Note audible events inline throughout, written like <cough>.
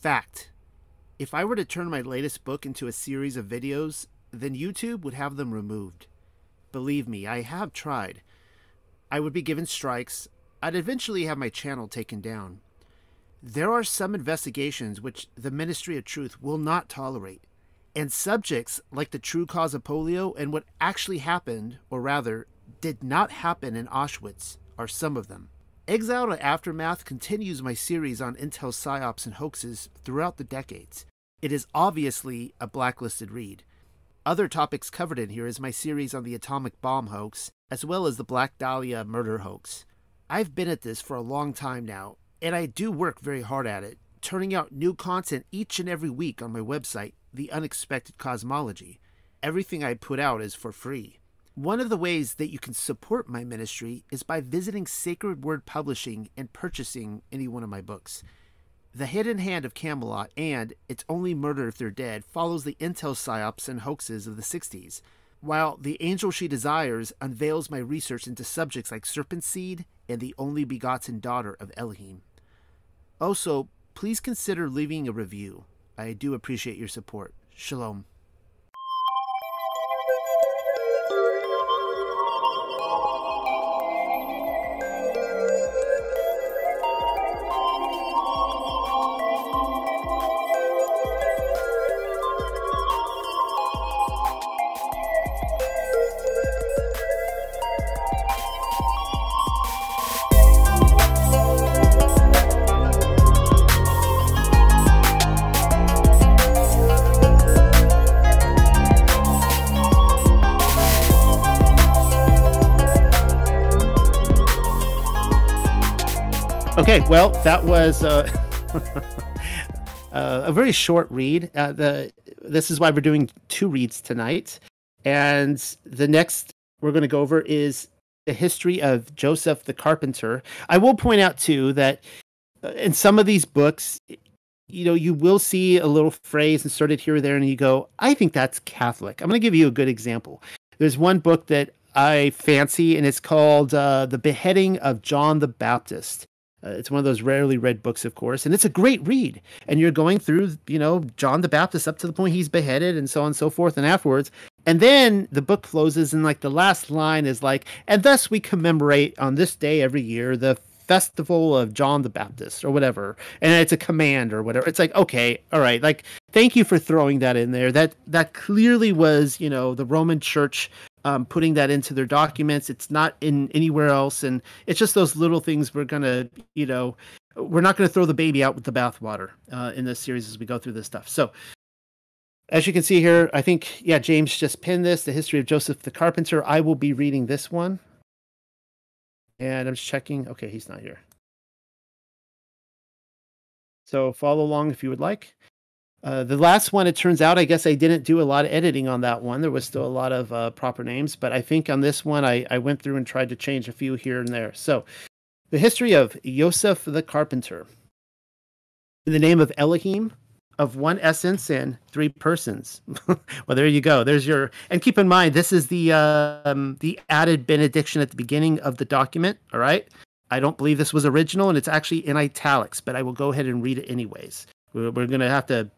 Fact. If I were to turn my latest book into a series of videos, then YouTube would have them removed. Believe me, I have tried. I would be given strikes. I'd eventually have my channel taken down. There are some investigations which the Ministry of Truth will not tolerate, and subjects like the true cause of polio and what actually happened, or rather, did not happen in Auschwitz, are some of them. Exile to Aftermath continues my series on Intel psyops and hoaxes throughout the decades. It is obviously a blacklisted read. Other topics covered in here is my series on the atomic bomb hoax, as well as the Black Dahlia murder hoax. I've been at this for a long time now, and I do work very hard at it, turning out new content each and every week on my website, The Unexpected Cosmology. Everything I put out is for free. One of the ways that you can support my ministry is by visiting Sacred Word Publishing and purchasing any one of my books. The Hidden Hand of Camelot and It's Only Murder If They're Dead follows the intel psyops and hoaxes of the 60s, while The Angel She Desires unveils my research into subjects like Serpent Seed and the Only Begotten Daughter of Elohim. Also, please consider leaving a review. I do appreciate your support. Shalom. Well, that was uh, <laughs> uh, a very short read. Uh, the this is why we're doing two reads tonight, and the next we're going to go over is the history of Joseph the carpenter. I will point out too that uh, in some of these books, you know, you will see a little phrase inserted here or there, and you go, "I think that's Catholic." I'm going to give you a good example. There's one book that I fancy, and it's called uh, "The Beheading of John the Baptist." Uh, it's one of those rarely read books, of course, and it's a great read. And you're going through, you know, John the Baptist up to the point he's beheaded and so on and so forth. And afterwards, and then the book closes, and like the last line is like, and thus we commemorate on this day every year the festival of John the Baptist or whatever. And it's a command or whatever. It's like, okay, all right, like thank you for throwing that in there. That that clearly was, you know, the Roman Church um, putting that into their documents. It's not in anywhere else, and it's just those little things we're gonna, you know, we're not gonna throw the baby out with the bathwater uh, in this series as we go through this stuff. So. As you can see here, I think, yeah, James just pinned this, the history of Joseph the Carpenter. I will be reading this one. And I'm just checking. Okay, he's not here. So follow along if you would like. Uh, the last one, it turns out, I guess I didn't do a lot of editing on that one. There was still a lot of uh, proper names, but I think on this one, I, I went through and tried to change a few here and there. So, the history of Yosef the carpenter. In the name of Elohim, of one essence and three persons. <laughs> well, there you go. There's your. And keep in mind, this is the um, the added benediction at the beginning of the document. All right. I don't believe this was original, and it's actually in italics, but I will go ahead and read it anyways. We're, we're going to have to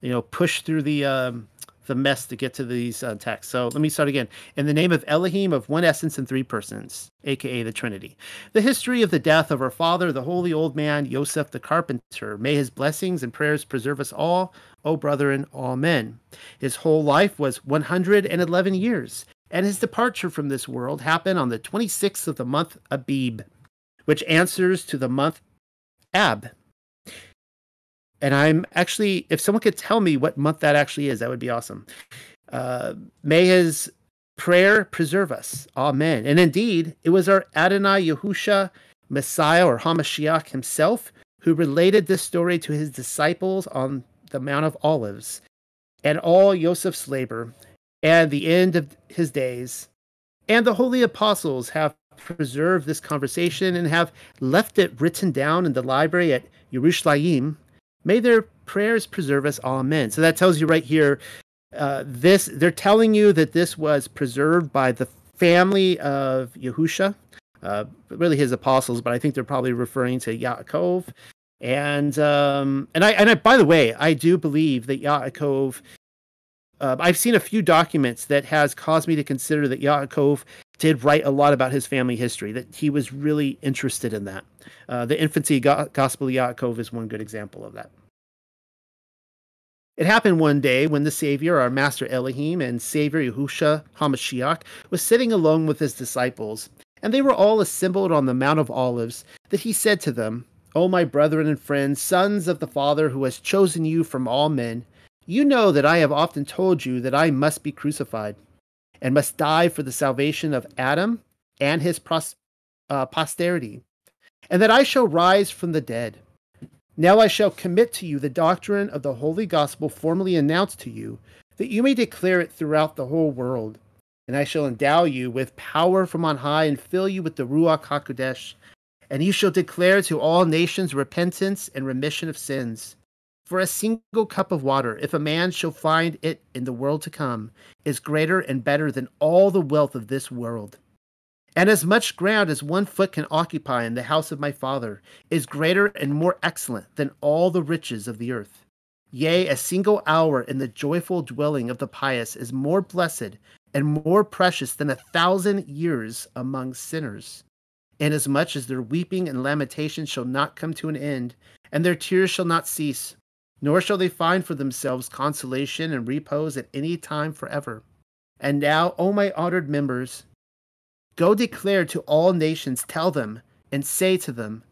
you know, push through the um, the mess to get to these uh, texts. So let me start again. In the name of Elohim, of one essence and three persons, aka the Trinity. The history of the death of our father, the holy old man, Yosef the carpenter. May his blessings and prayers preserve us all, O brethren, amen. His whole life was 111 years, and his departure from this world happened on the 26th of the month Abib, which answers to the month Ab, and I'm actually, if someone could tell me what month that actually is, that would be awesome. Uh, may his prayer preserve us. Amen. And indeed, it was our Adonai Yahusha, Messiah or Hamashiach himself, who related this story to his disciples on the Mount of Olives. And all Joseph's labor and the end of his days, and the holy apostles have preserved this conversation and have left it written down in the library at Yerushalayim May their prayers preserve us. Amen. So that tells you right here. Uh, this they're telling you that this was preserved by the family of Yahusha, uh, really his apostles, but I think they're probably referring to Yaakov And um, and I and I, by the way, I do believe that Yaakov. Uh, I've seen a few documents that has caused me to consider that Yaakov did write a lot about his family history. That he was really interested in that. Uh, the infancy go- gospel of Yaakov is one good example of that. It happened one day when the Savior, our Master Elohim, and Savior Yahusha Hamashiach was sitting alone with his disciples, and they were all assembled on the Mount of Olives, that he said to them, O my brethren and friends, sons of the Father who has chosen you from all men, you know that I have often told you that I must be crucified, and must die for the salvation of Adam and his pros- uh, posterity, and that I shall rise from the dead. Now I shall commit to you the doctrine of the holy gospel formerly announced to you, that you may declare it throughout the whole world. And I shall endow you with power from on high and fill you with the Ruach HaKodesh. And you shall declare to all nations repentance and remission of sins. For a single cup of water, if a man shall find it in the world to come, is greater and better than all the wealth of this world. And as much ground as one foot can occupy in the house of my Father is greater and more excellent than all the riches of the earth. Yea, a single hour in the joyful dwelling of the pious is more blessed and more precious than a thousand years among sinners. Inasmuch as their weeping and lamentation shall not come to an end, and their tears shall not cease, nor shall they find for themselves consolation and repose at any time forever. And now, O my honored members, Go declare to all nations, tell them, and say to them,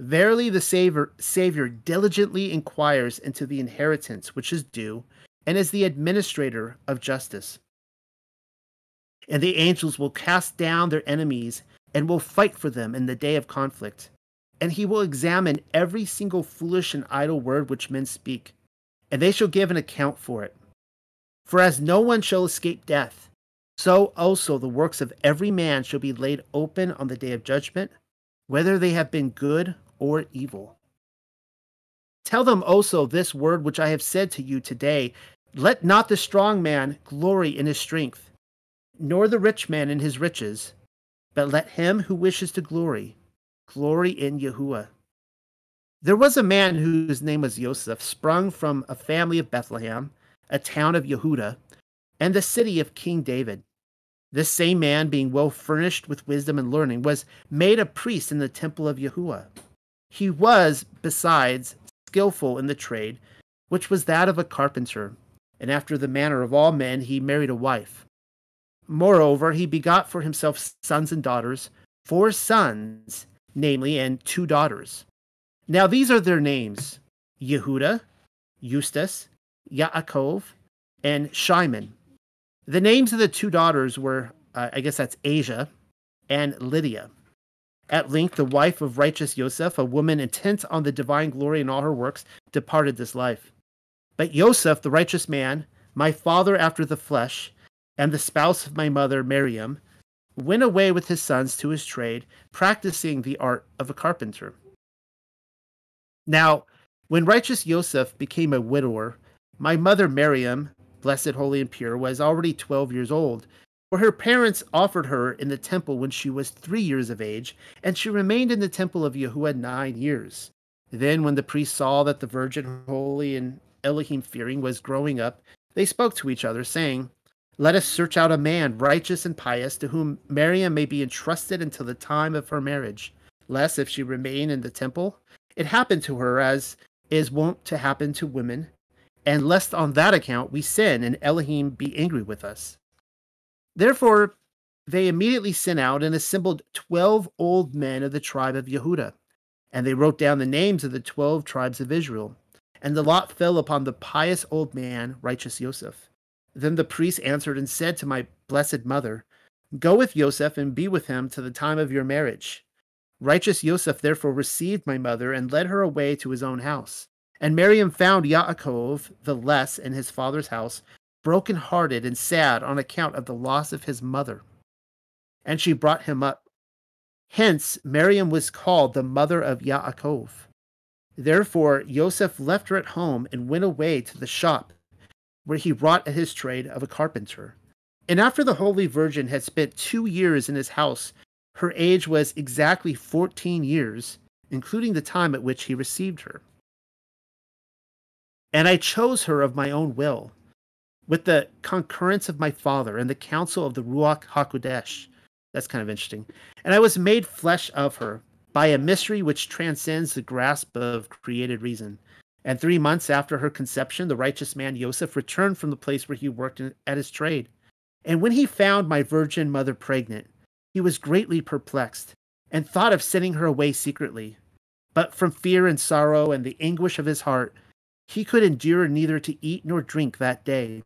Verily the Savior, Savior diligently inquires into the inheritance which is due, and is the administrator of justice. And the angels will cast down their enemies and will fight for them in the day of conflict. And he will examine every single foolish and idle word which men speak, and they shall give an account for it. For as no one shall escape death, so also the works of every man shall be laid open on the day of judgment, whether they have been good or evil. Tell them also this word which I have said to you today Let not the strong man glory in his strength, nor the rich man in his riches, but let him who wishes to glory glory in Yahuwah. There was a man whose name was Joseph, sprung from a family of Bethlehem, a town of Yehuda, and the city of King David. This same man, being well furnished with wisdom and learning, was made a priest in the temple of Yahuwah. He was, besides, skillful in the trade, which was that of a carpenter, and after the manner of all men, he married a wife. Moreover, he begot for himself sons and daughters, four sons, namely, and two daughters. Now these are their names Yehuda, Justus, Yaakov, and Shimon. The names of the two daughters were, uh, I guess that's Asia and Lydia. At length, the wife of righteous Joseph, a woman intent on the divine glory in all her works, departed this life. But Joseph, the righteous man, my father after the flesh, and the spouse of my mother, Miriam, went away with his sons to his trade, practicing the art of a carpenter. Now, when righteous Joseph became a widower, my mother Miriam blessed, holy, and pure, was already 12 years old, for her parents offered her in the temple when she was three years of age, and she remained in the temple of Yahuwah nine years. Then, when the priests saw that the virgin, holy, and Elohim fearing was growing up, they spoke to each other, saying, Let us search out a man righteous and pious, to whom Miriam may be entrusted until the time of her marriage, lest if she remain in the temple, it happen to her as is wont to happen to women, and lest on that account we sin and Elohim be angry with us. Therefore, they immediately sent out and assembled twelve old men of the tribe of Yehuda, and they wrote down the names of the twelve tribes of Israel. And the lot fell upon the pious old man, righteous Joseph. Then the priest answered and said to my blessed mother, Go with Joseph and be with him to the time of your marriage. Righteous Joseph therefore received my mother and led her away to his own house. And Miriam found Yaakov the less in his father's house, broken hearted and sad on account of the loss of his mother. And she brought him up. Hence, Miriam was called the mother of Yaakov. Therefore, Joseph left her at home and went away to the shop, where he wrought at his trade of a carpenter. And after the Holy Virgin had spent two years in his house, her age was exactly fourteen years, including the time at which he received her. And I chose her of my own will, with the concurrence of my father and the counsel of the Ruach HaKodesh. That's kind of interesting. And I was made flesh of her by a mystery which transcends the grasp of created reason. And three months after her conception, the righteous man Joseph returned from the place where he worked in, at his trade. And when he found my virgin mother pregnant, he was greatly perplexed and thought of sending her away secretly. But from fear and sorrow and the anguish of his heart, he could endure neither to eat nor drink that day.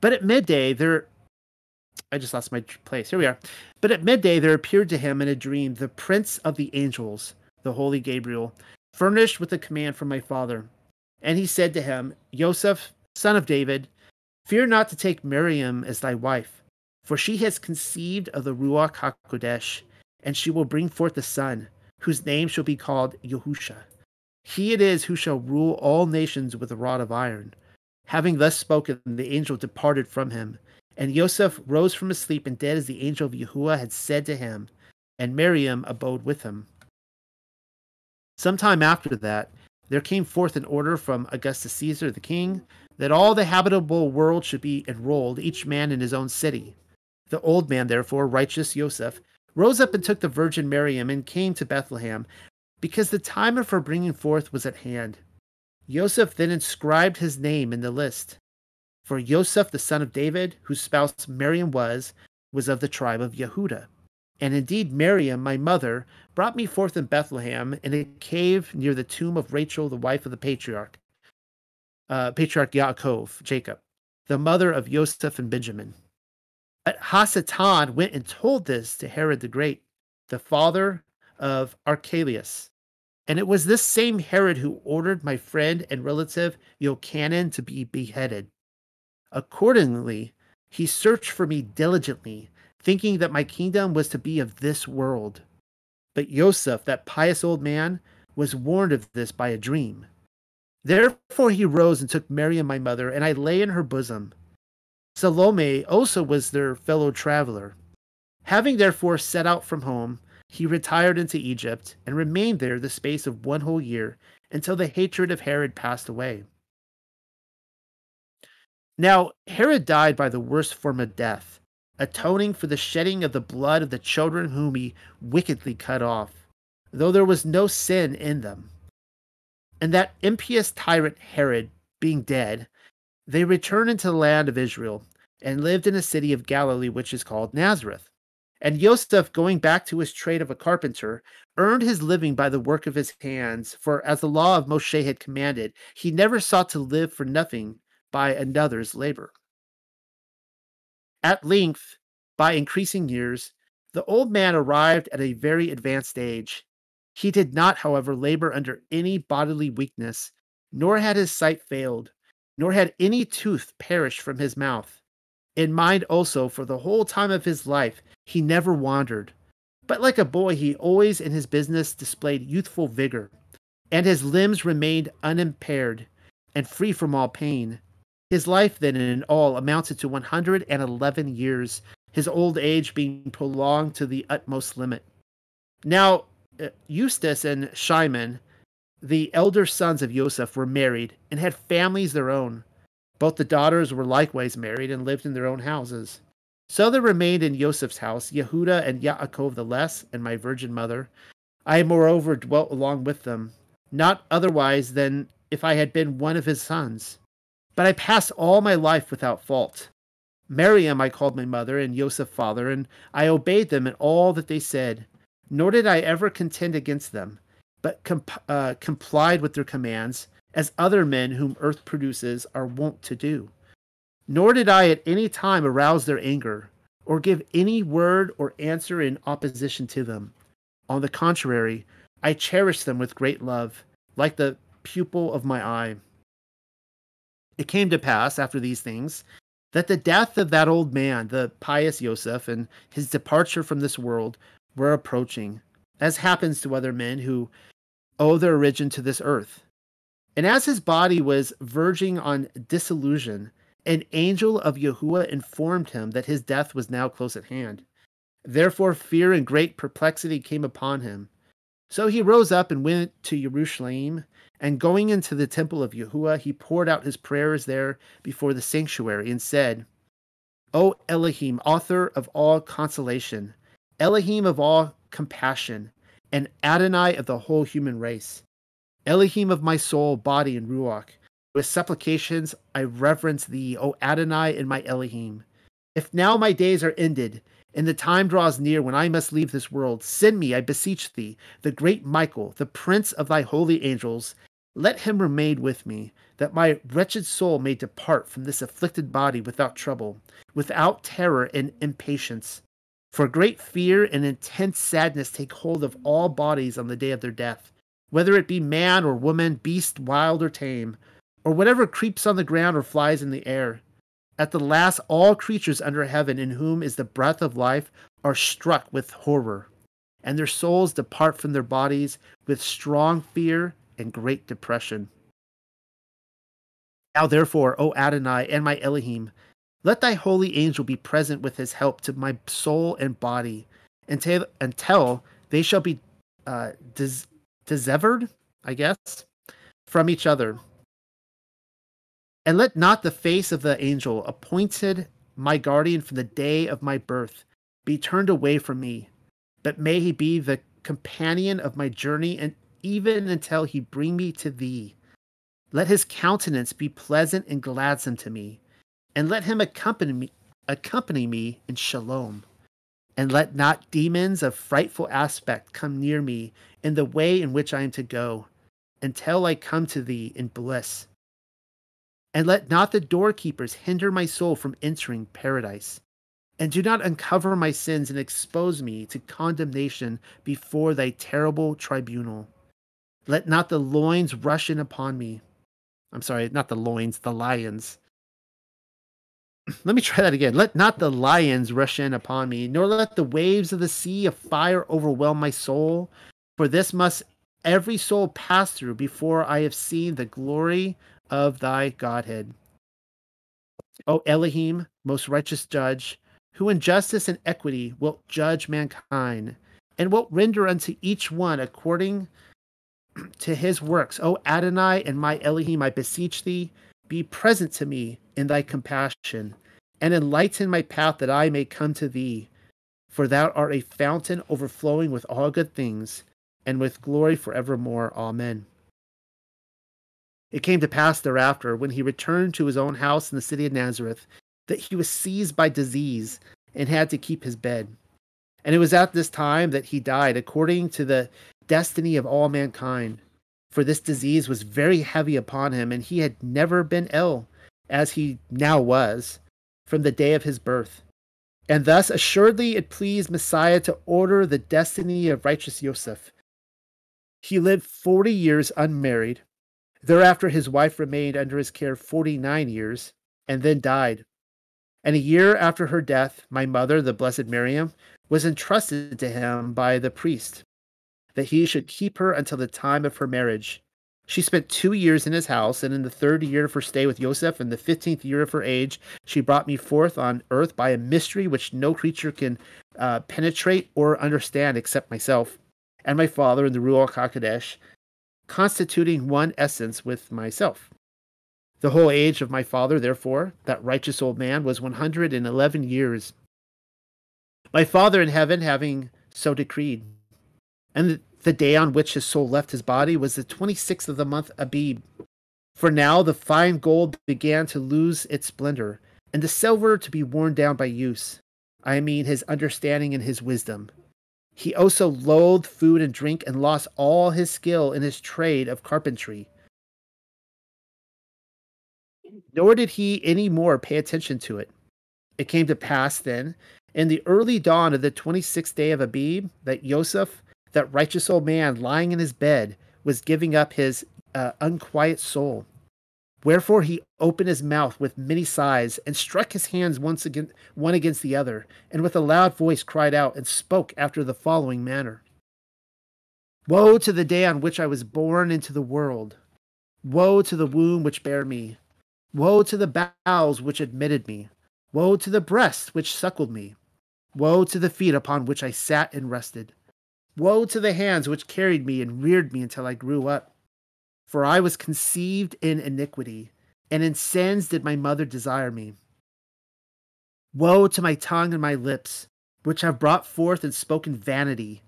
But at midday there I just lost my place. Here we are. But at midday there appeared to him in a dream the prince of the angels, the holy Gabriel, furnished with a command from my father. And he said to him, Joseph, son of David, fear not to take Miriam as thy wife, for she has conceived of the Ruach HaKodesh, and she will bring forth a son, whose name shall be called Yahusha. He it is who shall rule all nations with a rod of iron. Having thus spoken, the angel departed from him. And Joseph rose from his sleep and did as the angel of Yahuwah had said to him, and Miriam abode with him. Some time after that, there came forth an order from Augustus Caesar the king that all the habitable world should be enrolled, each man in his own city. The old man, therefore, righteous Joseph, rose up and took the virgin Miriam and came to Bethlehem, because the time of her bringing forth was at hand. Joseph then inscribed his name in the list. For Joseph, the son of David, whose spouse Miriam was, was of the tribe of Yehuda. And indeed, Miriam, my mother, brought me forth in Bethlehem in a cave near the tomb of Rachel, the wife of the patriarch, uh, patriarch Yaakov, Jacob, the mother of Joseph and Benjamin. But Hasatan went and told this to Herod the Great, the father of Archelaus. And it was this same Herod who ordered my friend and relative Yochanan to be beheaded. Accordingly, he searched for me diligently, thinking that my kingdom was to be of this world. But Joseph, that pious old man, was warned of this by a dream. Therefore he rose and took Mary and my mother, and I lay in her bosom. Salome also was their fellow traveler. Having therefore set out from home, he retired into Egypt and remained there the space of one whole year until the hatred of Herod passed away. Now, Herod died by the worst form of death, atoning for the shedding of the blood of the children whom he wickedly cut off, though there was no sin in them. And that impious tyrant Herod, being dead, they returned into the land of Israel and lived in a city of Galilee which is called Nazareth. And Joseph, going back to his trade of a carpenter, earned his living by the work of his hands. For as the law of Moshe had commanded, he never sought to live for nothing, by another's labor. At length, by increasing years, the old man arrived at a very advanced age. He did not, however, labor under any bodily weakness, nor had his sight failed, nor had any tooth perished from his mouth. In mind also, for the whole time of his life, he never wandered. But like a boy, he always in his business displayed youthful vigor, and his limbs remained unimpaired and free from all pain. His life then in all amounted to 111 years, his old age being prolonged to the utmost limit. Now, uh, Justus and Shimon, the elder sons of Joseph, were married and had families their own. Both the daughters were likewise married and lived in their own houses. So there remained in Joseph's house Yehuda and Yaakov the less, and my virgin mother. I moreover dwelt along with them, not otherwise than if I had been one of his sons. But I passed all my life without fault. Miriam I called my mother, and Joseph father, and I obeyed them in all that they said. Nor did I ever contend against them, but comp- uh, complied with their commands, as other men whom earth produces are wont to do. Nor did I at any time arouse their anger, or give any word or answer in opposition to them. On the contrary, I cherished them with great love, like the pupil of my eye. It came to pass after these things that the death of that old man, the pious Joseph, and his departure from this world were approaching, as happens to other men who owe their origin to this earth. And as his body was verging on dissolution, an angel of Yahuwah informed him that his death was now close at hand. Therefore, fear and great perplexity came upon him. So he rose up and went to Jerusalem, and going into the temple of Yahuwah, he poured out his prayers there before the sanctuary and said, O Elohim, author of all consolation, Elohim of all compassion, and Adonai of the whole human race, Elohim of my soul, body, and ruach, with supplications I reverence thee, O Adonai and my Elohim. If now my days are ended, and the time draws near when I must leave this world, send me, I beseech thee, the great Michael, the prince of thy holy angels. Let him remain with me, that my wretched soul may depart from this afflicted body without trouble, without terror and impatience. For great fear and intense sadness take hold of all bodies on the day of their death, whether it be man or woman, beast, wild or tame, or whatever creeps on the ground or flies in the air. At the last, all creatures under heaven in whom is the breath of life are struck with horror, and their souls depart from their bodies with strong fear and great depression. Now, therefore, O Adonai and my Elohim, let thy holy angel be present with his help to my soul and body until, until they shall be uh, dis- dissevered, I guess, from each other and let not the face of the angel appointed my guardian from the day of my birth be turned away from me, but may he be the companion of my journey and even until he bring me to thee. Let his countenance be pleasant and gladsome to me, and let him accompany me, accompany me in shalom. And let not demons of frightful aspect come near me in the way in which I am to go, until I come to thee in bliss and let not the doorkeepers hinder my soul from entering paradise. And do not uncover my sins and expose me to condemnation before thy terrible tribunal. Let not the loins rush in upon me. I'm sorry, not the loins, the lions. <clears throat> Let me try that again. Let not the lions rush in upon me, nor let the waves of the sea of fire overwhelm my soul. For this must every soul pass through before I have seen the glory of thy Godhead. O Elohim, most righteous judge, who in justice and equity wilt judge mankind, and wilt render unto each one according to his works. O Adonai and my Elohim, I beseech thee, be present to me in thy compassion, and enlighten my path that I may come to thee. For thou art a fountain overflowing with all good things, and with glory forevermore. Amen. It came to pass thereafter, when he returned to his own house in the city of Nazareth, that he was seized by disease and had to keep his bed. And it was at this time that he died, according to the destiny of all mankind. For this disease was very heavy upon him, and he had never been ill, as he now was, from the day of his birth. And thus assuredly it pleased Messiah to order the destiny of righteous Joseph. He lived forty years unmarried Thereafter, his wife remained under his care 49 years and then died. And a year after her death, my mother, the Blessed Miriam, was entrusted to him by the priest that he should keep her until the time of her marriage. She spent two years in his house, and in the third year of her stay with Joseph, and the fifteenth year of her age, she brought me forth on earth by a mystery which no creature can uh, penetrate or understand except myself and my father in the Ruach HaKodesh, constituting one essence with myself. The whole age of my father, therefore, that righteous old man, was 111 years. My father in heaven having so decreed. And the day on which his soul left his body was the 26th of the month Abib. For now the fine gold began to lose its splendor, and the silver to be worn down by use. I mean his understanding and his wisdom. He also loathed food and drink and lost all his skill in his trade of carpentry. Nor did he any more pay attention to it. It came to pass then, in the early dawn of the 26th day of Abib, that Joseph, that righteous old man lying in his bed, was giving up his uh, unquiet soul. Wherefore he opened his mouth with many sighs, and struck his hands once again, one against the other, and with a loud voice cried out, and spoke after the following manner Woe to the day on which I was born into the world! Woe to the womb which bare me! Woe to the bowels which admitted me! Woe to the breasts which suckled me! Woe to the feet upon which I sat and rested! Woe to the hands which carried me and reared me until I grew up. For I was conceived in iniquity, and in sins did my mother desire me. Woe to my tongue and my lips, which have brought forth and spoken vanity,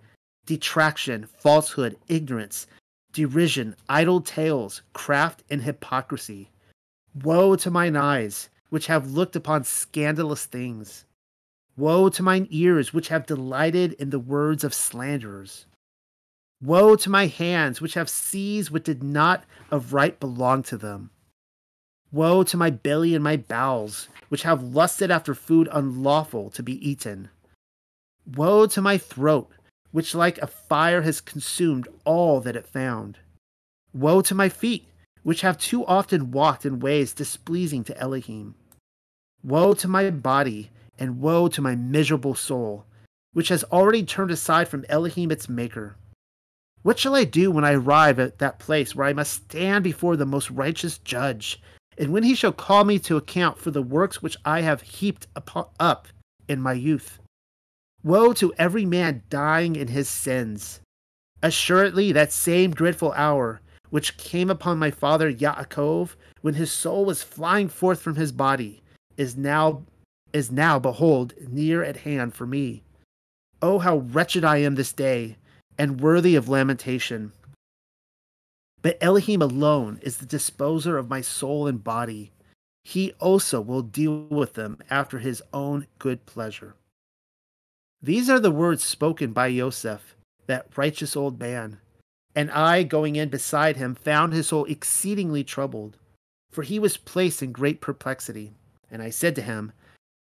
detraction, falsehood, ignorance, derision, idle tales, craft, and hypocrisy. Woe to mine eyes, which have looked upon scandalous things. Woe to mine ears, which have delighted in the words of slanderers. Woe to my hands, which have seized what did not of right belong to them. Woe to my belly and my bowels, which have lusted after food unlawful to be eaten. Woe to my throat, which like a fire has consumed all that it found. Woe to my feet, which have too often walked in ways displeasing to Elohim. Woe to my body, and woe to my miserable soul, which has already turned aside from Elohim its maker. What shall I do when I arrive at that place where I must stand before the most righteous judge, and when he shall call me to account for the works which I have heaped up in my youth? Woe to every man dying in his sins! Assuredly, that same dreadful hour which came upon my father Yaakov, when his soul was flying forth from his body, is now is now, behold, near at hand for me. Oh, how wretched I am this day, and worthy of lamentation. But Elohim alone is the disposer of my soul and body. He also will deal with them after his own good pleasure. These are the words spoken by Yosef, that righteous old man. And I, going in beside him, found his soul exceedingly troubled, for he was placed in great perplexity. And I said to him,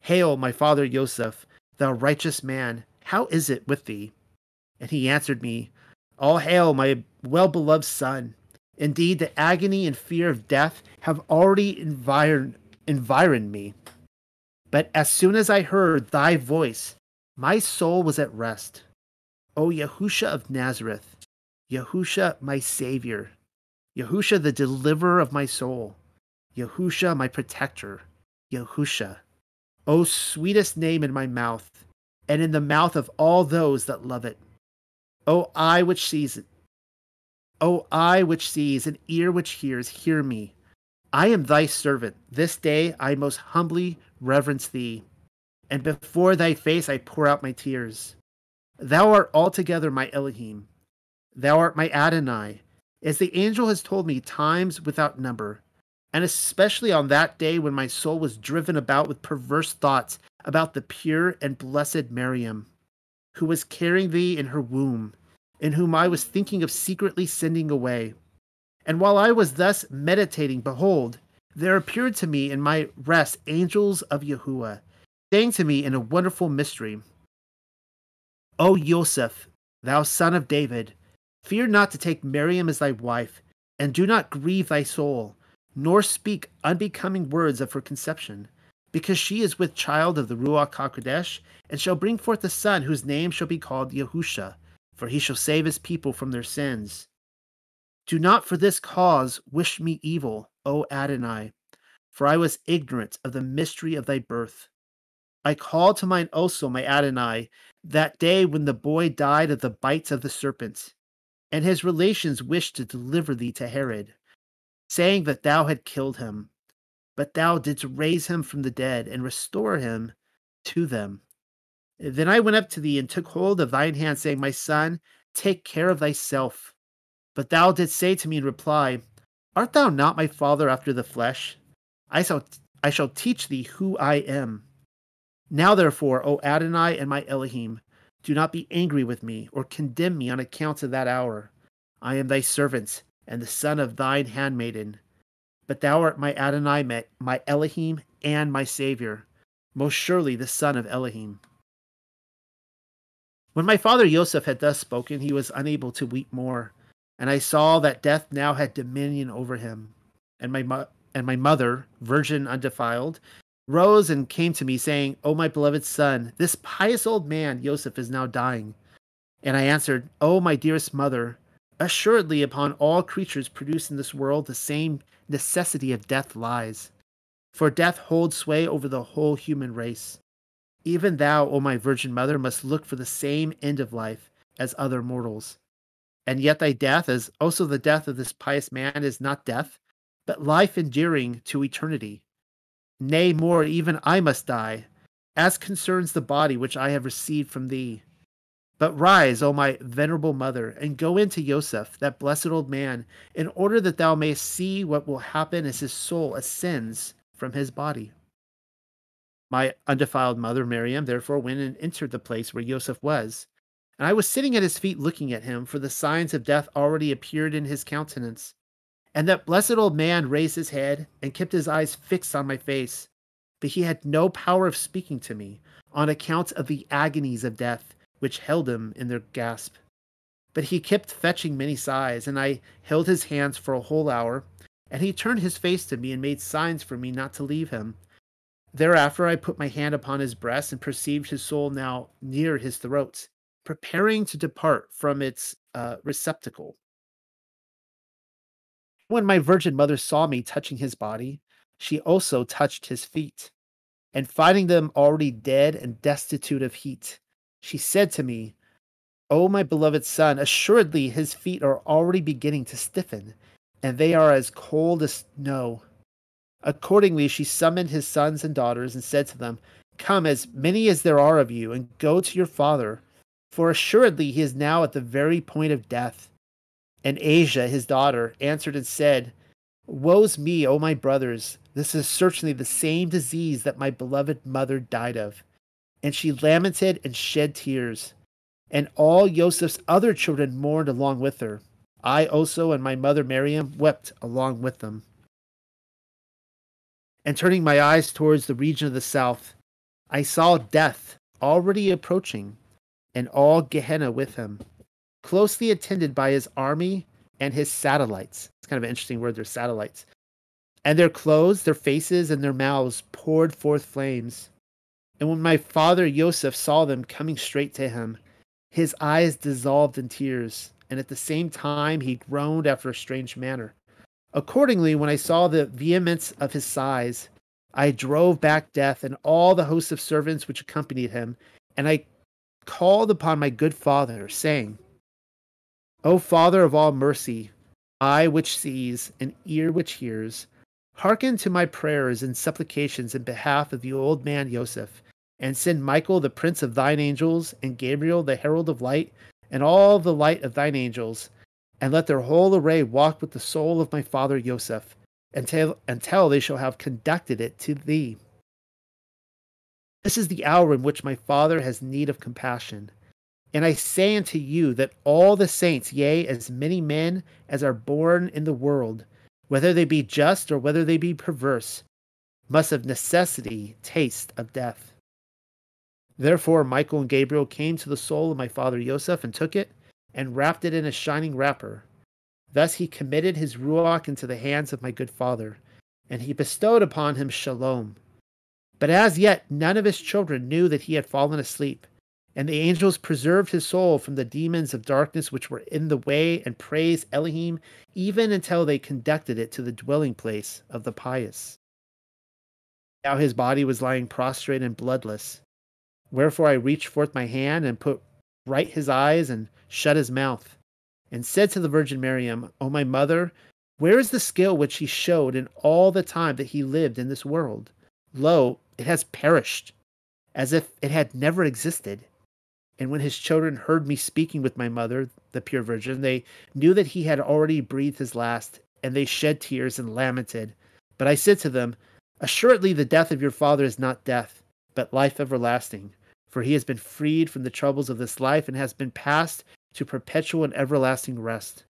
Hail, my father Yosef, thou righteous man, how is it with thee? And he answered me, All hail, my well beloved son. Indeed, the agony and fear of death have already environed, environed me. But as soon as I heard thy voice, my soul was at rest. O Yahusha of Nazareth, Yahusha, my Savior, Yahusha, the deliverer of my soul, Yahusha, my protector, Yahusha, O sweetest name in my mouth, and in the mouth of all those that love it. O eye which sees it. O eye which sees, and ear which hears, hear me. I am thy servant. This day I most humbly reverence thee, and before thy face I pour out my tears. Thou art altogether my Elohim. Thou art my Adonai, as the angel has told me times without number and especially on that day when my soul was driven about with perverse thoughts about the pure and blessed Miriam, who was carrying thee in her womb, and whom I was thinking of secretly sending away. And while I was thus meditating, behold, there appeared to me in my rest angels of Yahuwah, saying to me in a wonderful mystery, O Yosef, thou son of David, fear not to take Miriam as thy wife, and do not grieve thy soul nor speak unbecoming words of her conception, because she is with child of the Ruach HaKodesh, and shall bring forth a son whose name shall be called Yahusha, for he shall save his people from their sins. Do not for this cause wish me evil, O Adonai, for I was ignorant of the mystery of thy birth. I called to mind also my Adonai that day when the boy died of the bites of the serpent, and his relations wished to deliver thee to Herod saying that thou had killed him. But thou didst raise him from the dead and restore him to them. Then I went up to thee and took hold of thine hand, saying, My son, take care of thyself. But thou didst say to me in reply, Art thou not my father after the flesh? I shall, I shall teach thee who I am. Now therefore, O Adonai and my Elohim, do not be angry with me, or condemn me on account of that hour. I am thy servant, and the son of thine handmaiden. But thou art my Adonai, my Elohim, and my Savior, most surely the son of Elohim. When my father Joseph had thus spoken, he was unable to weep more, and I saw that death now had dominion over him. And my mo- and my mother, virgin undefiled, rose and came to me, saying, O my beloved son, this pious old man Joseph is now dying. And I answered, O my dearest mother, Assuredly, upon all creatures produced in this world, the same necessity of death lies. For death holds sway over the whole human race. Even thou, O my Virgin Mother, must look for the same end of life as other mortals. And yet thy death, as also the death of this pious man, is not death, but life enduring to eternity. Nay, more, even I must die, as concerns the body which I have received from thee. But rise, O my venerable mother, and go in to Joseph, that blessed old man, in order that thou mayest see what will happen as his soul ascends from his body. My undefiled mother, Miriam, therefore went and entered the place where Joseph was. And I was sitting at his feet looking at him, for the signs of death already appeared in his countenance. And that blessed old man raised his head and kept his eyes fixed on my face. But he had no power of speaking to me, on account of the agonies of death, which held him in their gasp. But he kept fetching many sighs, and I held his hands for a whole hour, and he turned his face to me and made signs for me not to leave him. Thereafter I put my hand upon his breast and perceived his soul now near his throat, preparing to depart from its uh, receptacle. When my virgin mother saw me touching his body, she also touched his feet. And finding them already dead and destitute of heat, she said to me, O my beloved son, assuredly his feet are already beginning to stiffen, and they are as cold as snow. Accordingly, she summoned his sons and daughters and said to them, Come, as many as there are of you, and go to your father, for assuredly he is now at the very point of death. And Asia, his daughter, answered and said, Woe's me, O my brothers! This is certainly the same disease that my beloved mother died of. And she lamented and shed tears. And all Joseph's other children mourned along with her. I also and my mother Miriam wept along with them and turning my eyes towards the region of the south, I saw death already approaching, and all Gehenna with him, closely attended by his army and his satellites. It's kind of an interesting word, they're satellites. And their clothes, their faces, and their mouths poured forth flames. And when my father Joseph saw them coming straight to him, his eyes dissolved in tears, and at the same time he groaned after a strange manner. Accordingly, when I saw the vehemence of his sighs, I drove back death and all the hosts of servants which accompanied him, and I called upon my good father, saying, O Father of all mercy, eye which sees, and ear which hears, hearken to my prayers and supplications in behalf of the old man Joseph, and send Michael the prince of thine angels, and Gabriel the herald of light, and all the light of thine angels, and let their whole array walk with the soul of my father Joseph, until, until they shall have conducted it to thee. This is the hour in which my father has need of compassion. And I say unto you that all the saints, yea, as many men as are born in the world, whether they be just or whether they be perverse, must of necessity taste of death. Therefore Michael and Gabriel came to the soul of my father Joseph and took it and wrapped it in a shining wrapper. Thus he committed his ruach into the hands of my good father, and he bestowed upon him shalom. But as yet none of his children knew that he had fallen asleep, and the angels preserved his soul from the demons of darkness which were in the way and praised Elohim even until they conducted it to the dwelling place of the pious. Now his body was lying prostrate and bloodless. Wherefore I reached forth my hand and put right his eyes and shut his mouth, and said to the Virgin Miriam, O my mother, where is the skill which he showed in all the time that he lived in this world? Lo, it has perished, as if it had never existed. And when his children heard me speaking with my mother, the pure Virgin, they knew that he had already breathed his last, and they shed tears and lamented. But I said to them, Assuredly, the death of your father is not death, but life everlasting for he has been freed from the troubles of this life and has been passed to perpetual and everlasting rest.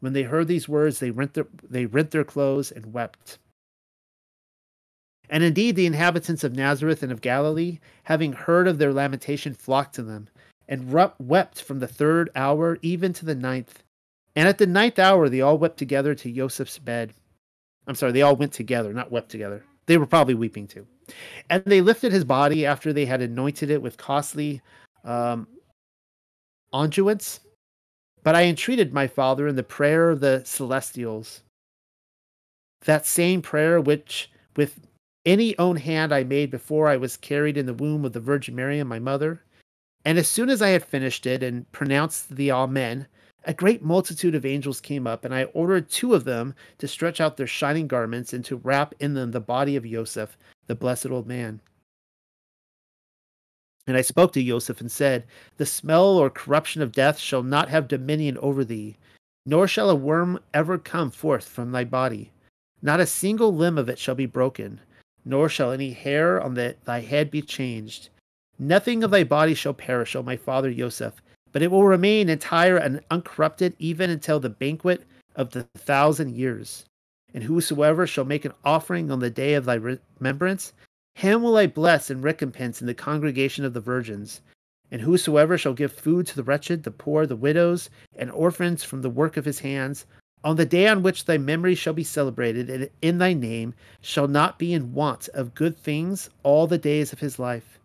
When they heard these words, they rent their, they rent their clothes and wept. And indeed, the inhabitants of Nazareth and of Galilee, having heard of their lamentation, flocked to them, and wept from the third hour even to the ninth. And at the ninth hour, they all wept together to Joseph's bed. I'm sorry, they all went together, not wept together. They were probably weeping too. And they lifted his body after they had anointed it with costly um, unguents. But I entreated my father in the prayer of the celestials, that same prayer which, with any own hand I made before I was carried in the womb of the Virgin Mary, and my mother, And as soon as I had finished it and pronounced the Amen, a great multitude of angels came up, and I ordered two of them to stretch out their shining garments and to wrap in them the body of Joseph, the blessed old man. And I spoke to Joseph and said, The smell or corruption of death shall not have dominion over thee, nor shall a worm ever come forth from thy body. Not a single limb of it shall be broken, nor shall any hair on the, thy head be changed. Nothing of thy body shall perish, O my father Joseph, but it will remain entire and uncorrupted even until the banquet of the thousand years. And whosoever shall make an offering on the day of thy remembrance, him will I bless and recompense in the congregation of the virgins. And whosoever shall give food to the wretched, the poor, the widows, and orphans from the work of his hands, on the day on which thy memory shall be celebrated, and in thy name shall not be in want of good things all the days of his life.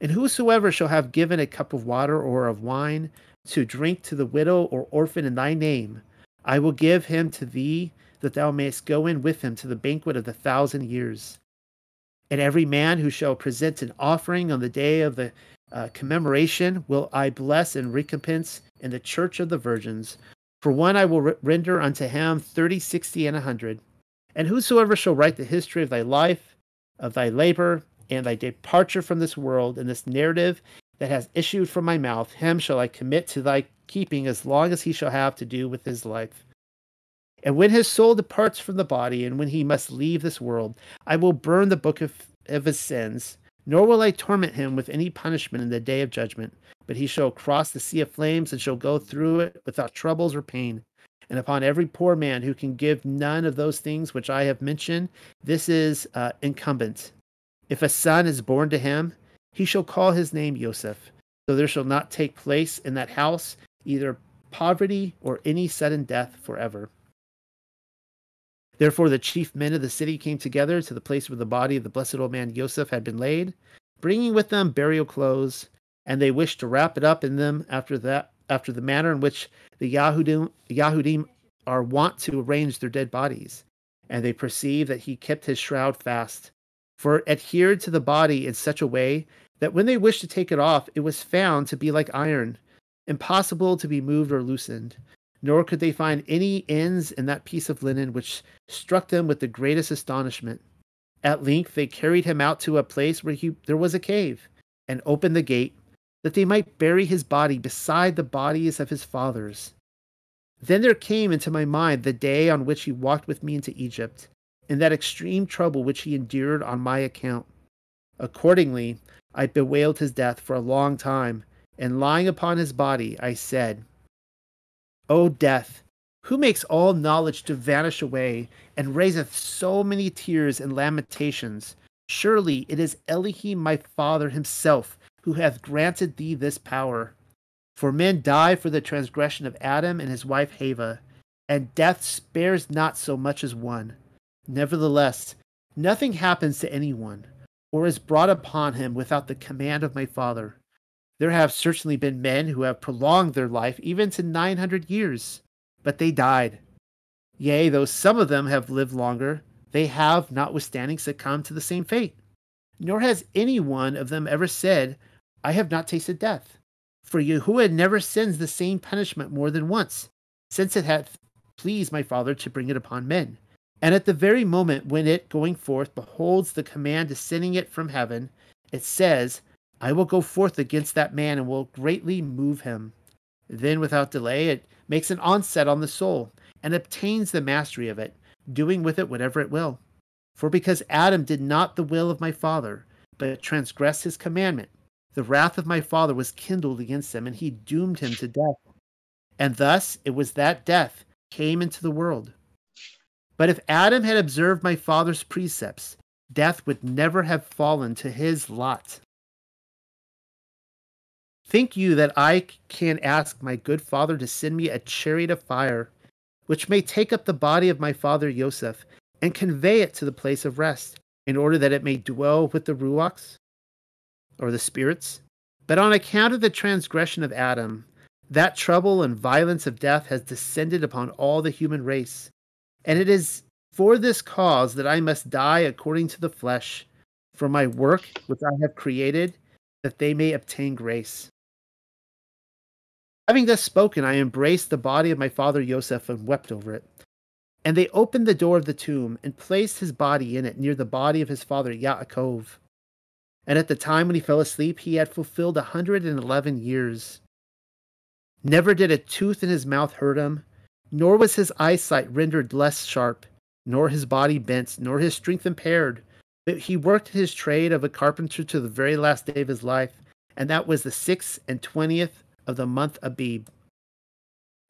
And whosoever shall have given a cup of water or of wine to drink to the widow or orphan in thy name, I will give him to thee, that thou mayest go in with him to the banquet of the thousand years. And every man who shall present an offering on the day of the uh, commemoration will I bless and recompense in the church of the virgins. For one I will re- render unto him thirty, sixty, and a hundred. And whosoever shall write the history of thy life, of thy labor, and thy departure from this world, and this narrative that has issued from my mouth, him shall I commit to thy keeping as long as he shall have to do with his life. And when his soul departs from the body, and when he must leave this world, I will burn the book of, of his sins, nor will I torment him with any punishment in the day of judgment. But he shall cross the sea of flames and shall go through it without troubles or pain. And upon every poor man who can give none of those things which I have mentioned, this is uh, incumbent if a son is born to him, he shall call his name Joseph. So there shall not take place in that house either poverty or any sudden death forever. Therefore, the chief men of the city came together to the place where the body of the blessed old man Joseph had been laid, bringing with them burial clothes, and they wished to wrap it up in them after that, after the manner in which the Yahudim, Yahudim are wont to arrange their dead bodies. And they perceived that he kept his shroud fast for it adhered to the body in such a way that when they wished to take it off, it was found to be like iron, impossible to be moved or loosened. Nor could they find any ends in that piece of linen, which struck them with the greatest astonishment. At length they carried him out to a place where he, there was a cave, and opened the gate, that they might bury his body beside the bodies of his fathers. Then there came into my mind the day on which he walked with me into Egypt in that extreme trouble which he endured on my account. Accordingly, I bewailed his death for a long time, and lying upon his body, I said, O death, who makes all knowledge to vanish away, and raiseth so many tears and lamentations, surely it is Elohim my Father himself who hath granted thee this power. For men die for the transgression of Adam and his wife Hava, and death spares not so much as one. Nevertheless, nothing happens to anyone, or is brought upon him without the command of my Father. There have certainly been men who have prolonged their life even to nine hundred years, but they died. Yea, though some of them have lived longer, they have, notwithstanding, succumbed to the same fate. Nor has any one of them ever said, I have not tasted death. For Yahuwah never sends the same punishment more than once, since it hath pleased my Father to bring it upon men. And at the very moment when it, going forth, beholds the command descending it from heaven, it says, I will go forth against that man and will greatly move him. Then, without delay, it makes an onset on the soul and obtains the mastery of it, doing with it whatever it will. For because Adam did not the will of my father, but transgressed his commandment, the wrath of my father was kindled against him, and he doomed him to death. And thus it was that death came into the world. But if Adam had observed my father's precepts, death would never have fallen to his lot. Think you that I can ask my good father to send me a chariot of fire, which may take up the body of my father Joseph and convey it to the place of rest, in order that it may dwell with the ruachs, or the spirits? But on account of the transgression of Adam, that trouble and violence of death has descended upon all the human race and it is for this cause that I must die according to the flesh, for my work which I have created, that they may obtain grace. Having thus spoken, I embraced the body of my father Yosef and wept over it. And they opened the door of the tomb and placed his body in it near the body of his father Yaakov. And at the time when he fell asleep, he had fulfilled a hundred and eleven years. Never did a tooth in his mouth hurt him, nor was his eyesight rendered less sharp, nor his body bent, nor his strength impaired. But he worked his trade of a carpenter to the very last day of his life, and that was the sixth and twentieth of the month Abib.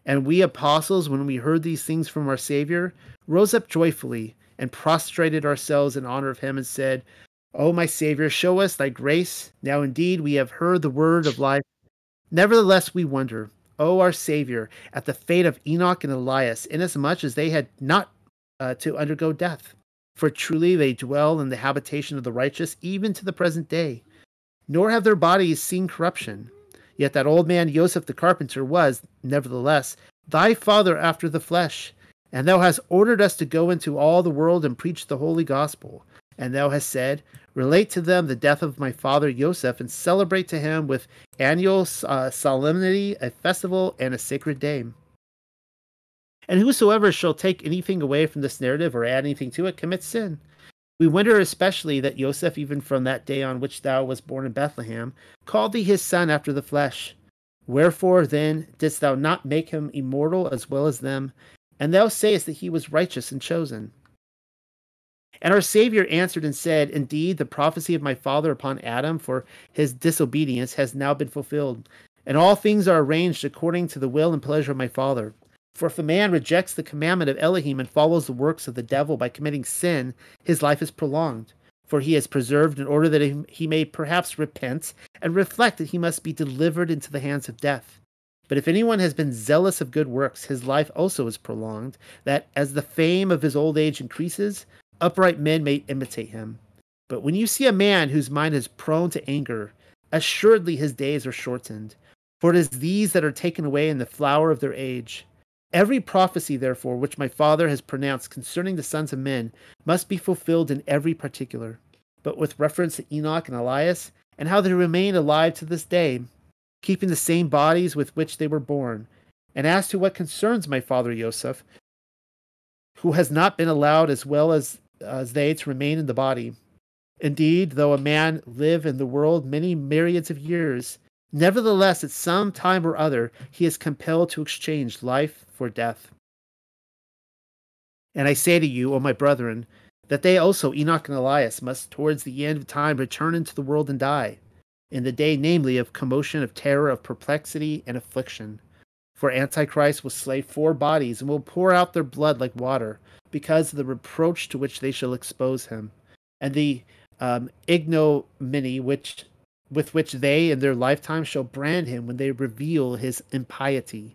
And we apostles, when we heard these things from our Savior, rose up joyfully and prostrated ourselves in honor of him and said, O my Savior, show us thy grace. Now indeed we have heard the word of life. Nevertheless we wonder, O our Savior, at the fate of Enoch and Elias, inasmuch as they had not uh, to undergo death. For truly they dwell in the habitation of the righteous, even to the present day. Nor have their bodies seen corruption. Yet that old man Joseph the carpenter was, nevertheless, thy father after the flesh. And thou hast ordered us to go into all the world and preach the holy gospel. And thou hast said, Relate to them the death of my father Joseph, and celebrate to him with annual uh, solemnity a festival and a sacred day. And whosoever shall take anything away from this narrative or add anything to it commits sin. We wonder especially that Joseph, even from that day on which thou wast born in Bethlehem, called thee his son after the flesh. Wherefore then didst thou not make him immortal as well as them? And thou sayest that he was righteous and chosen. And our Savior answered and said, Indeed, the prophecy of my father upon Adam for his disobedience has now been fulfilled, and all things are arranged according to the will and pleasure of my Father. For if a man rejects the commandment of Elohim and follows the works of the devil by committing sin, his life is prolonged. For he is preserved in order that he may perhaps repent and reflect that he must be delivered into the hands of death. But if anyone has been zealous of good works, his life also is prolonged, that as the fame of his old age increases, upright men may imitate him. But when you see a man whose mind is prone to anger, assuredly his days are shortened. For it is these that are taken away in the flower of their age. Every prophecy, therefore, which my Father has pronounced concerning the sons of men must be fulfilled in every particular. But with reference to Enoch and Elias, and how they remain alive to this day, keeping the same bodies with which they were born, and as to what concerns my father Joseph, who has not been allowed as well as, as they to remain in the body. Indeed, though a man live in the world many myriads of years, Nevertheless, at some time or other, he is compelled to exchange life for death. And I say to you, O my brethren, that they also, Enoch and Elias, must towards the end of time return into the world and die, in the day, namely, of commotion, of terror, of perplexity, and affliction. For Antichrist will slay four bodies, and will pour out their blood like water, because of the reproach to which they shall expose him, and the um, ignominy which with which they in their lifetime shall brand him when they reveal his impiety.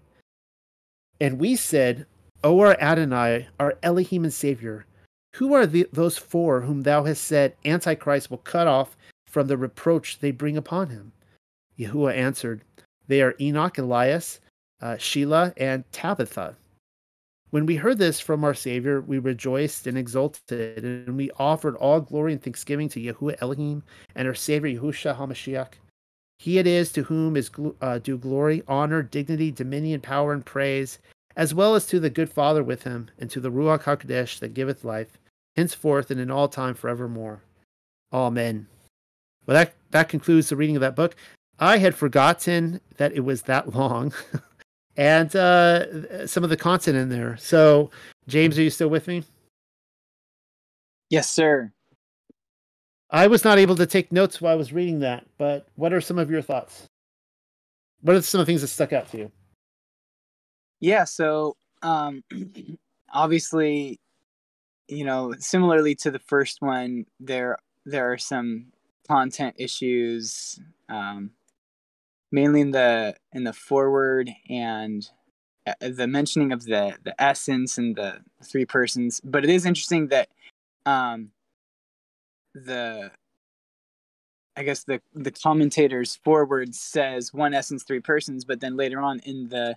And we said, O our Adonai, our Elohim and Savior, who are the, those four whom thou hast said Antichrist will cut off from the reproach they bring upon him? Yahuwah answered, They are Enoch, Elias, uh, Shelah, and Tabitha. When we heard this from our Savior, we rejoiced and exulted, and we offered all glory and thanksgiving to Yahuwah Elohim and our Savior Yahushua HaMashiach. He it is to whom is uh, due glory, honor, dignity, dominion, power, and praise, as well as to the good Father with him, and to the Ruach HaKodesh that giveth life, henceforth and in all time forevermore. Amen. Well, that, that concludes the reading of that book. I had forgotten that it was that long. <laughs> and uh, some of the content in there. So, James, are you still with me? Yes, sir. I was not able to take notes while I was reading that, but what are some of your thoughts? What are some of the things that stuck out to you? Yeah, so um, <clears throat> obviously, you know, similarly to the first one, there there are some content issues um, mainly in the in the forward and uh, the mentioning of the the essence and the three persons. But it is interesting that um the i guess the the commentators forward says one essence three persons but then later on in the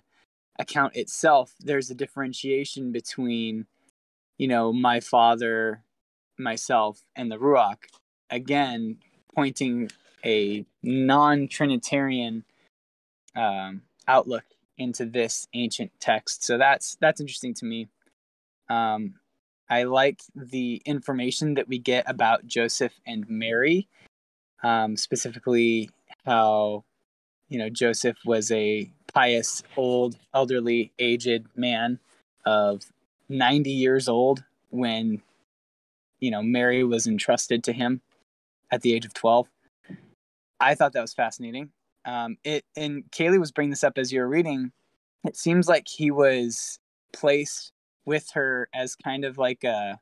account itself there's a differentiation between you know my father myself and the ruach. Again pointing a non-Trinitarian um, outlook into this ancient text. So that's that's interesting to me. Um, I like the information that we get about Joseph and Mary, um, specifically how you know Joseph was a pious, old, elderly, aged man of 90 years old when you know Mary was entrusted to him at the age of 12. I thought that was fascinating. Um, it and Kaylee was bringing this up as you were reading. It seems like he was placed with her as kind of like a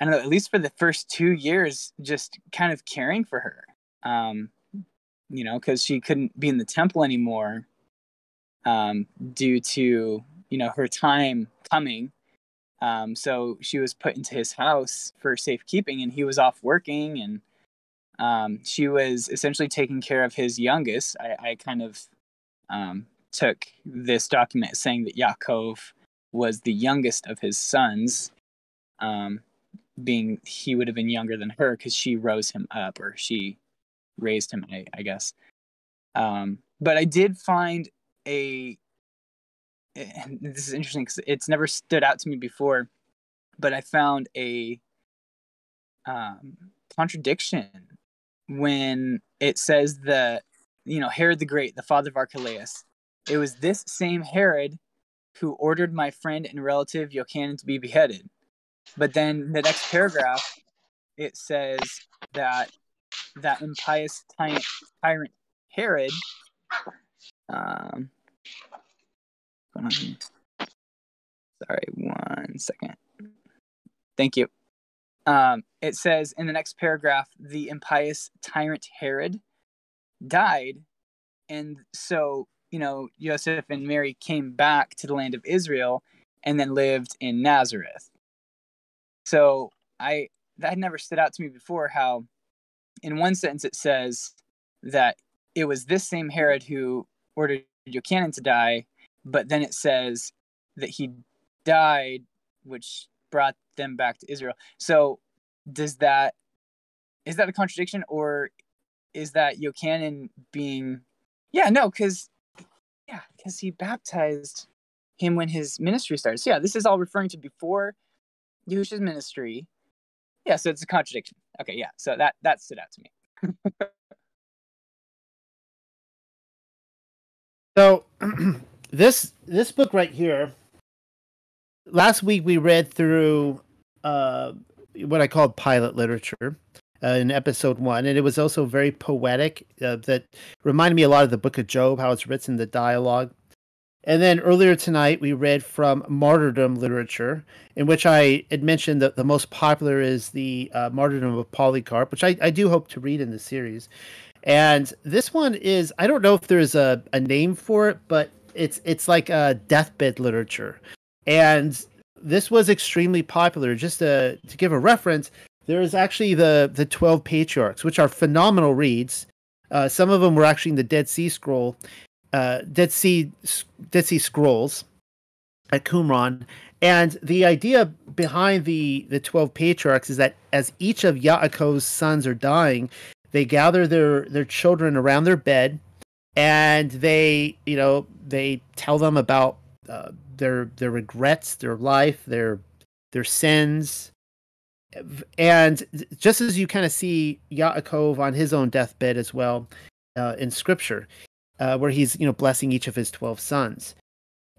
I don't know, at least for the first two years, just kind of caring for her. Um, you know, because she couldn't be in the temple anymore um, due to you know her time coming. Um, so she was put into his house for safekeeping, and he was off working, and um, she was essentially taking care of his youngest. I, I kind of um, took this document saying that Yaakov was the youngest of his sons, um, being he would have been younger than her because she rose him up or she raised him, I, I guess. Um, but I did find a this is interesting because it's never stood out to me before, but I found a um, contradiction when it says that you know Herod the Great, the father of Archelaus, it was this same Herod who ordered my friend and relative Yochanan to be beheaded. But then the next paragraph, it says that that impious tyrant Herod um, Sorry, one second. Thank you. Um, it says in the next paragraph, the impious tyrant Herod died, and so you know Joseph and Mary came back to the land of Israel and then lived in Nazareth. So I that had never stood out to me before. How, in one sentence, it says that it was this same Herod who ordered Yochanan to die, but then it says that he died, which brought them back to Israel. So does that is that a contradiction or is that Yochanan being yeah, no, because yeah, because he baptized him when his ministry started. So yeah, this is all referring to before Yahushua's ministry. Yeah, so it's a contradiction. Okay, yeah. So that that stood out to me. <laughs> so <clears throat> this this book right here. Last week we read through uh, what I called Pilate literature uh, in episode one, and it was also very poetic. Uh, that reminded me a lot of the Book of Job, how it's written, the dialogue. And then earlier tonight, we read from martyrdom literature, in which I had mentioned that the most popular is the uh, martyrdom of Polycarp, which I, I do hope to read in the series. And this one is, I don't know if there's a, a name for it, but it's it's like a deathbed literature, and this was extremely popular. Just to to give a reference, there is actually the the twelve patriarchs, which are phenomenal reads. Uh, some of them were actually in the Dead Sea Scroll, uh, Dead Sea Dead Sea Scrolls at Qumran. And the idea behind the the twelve patriarchs is that as each of Yaakov's sons are dying, they gather their their children around their bed and they you know they tell them about uh, their their regrets their life their their sins. And just as you kind of see Yaakov on his own deathbed as well uh, in scripture uh, where he's you know blessing each of his 12 sons.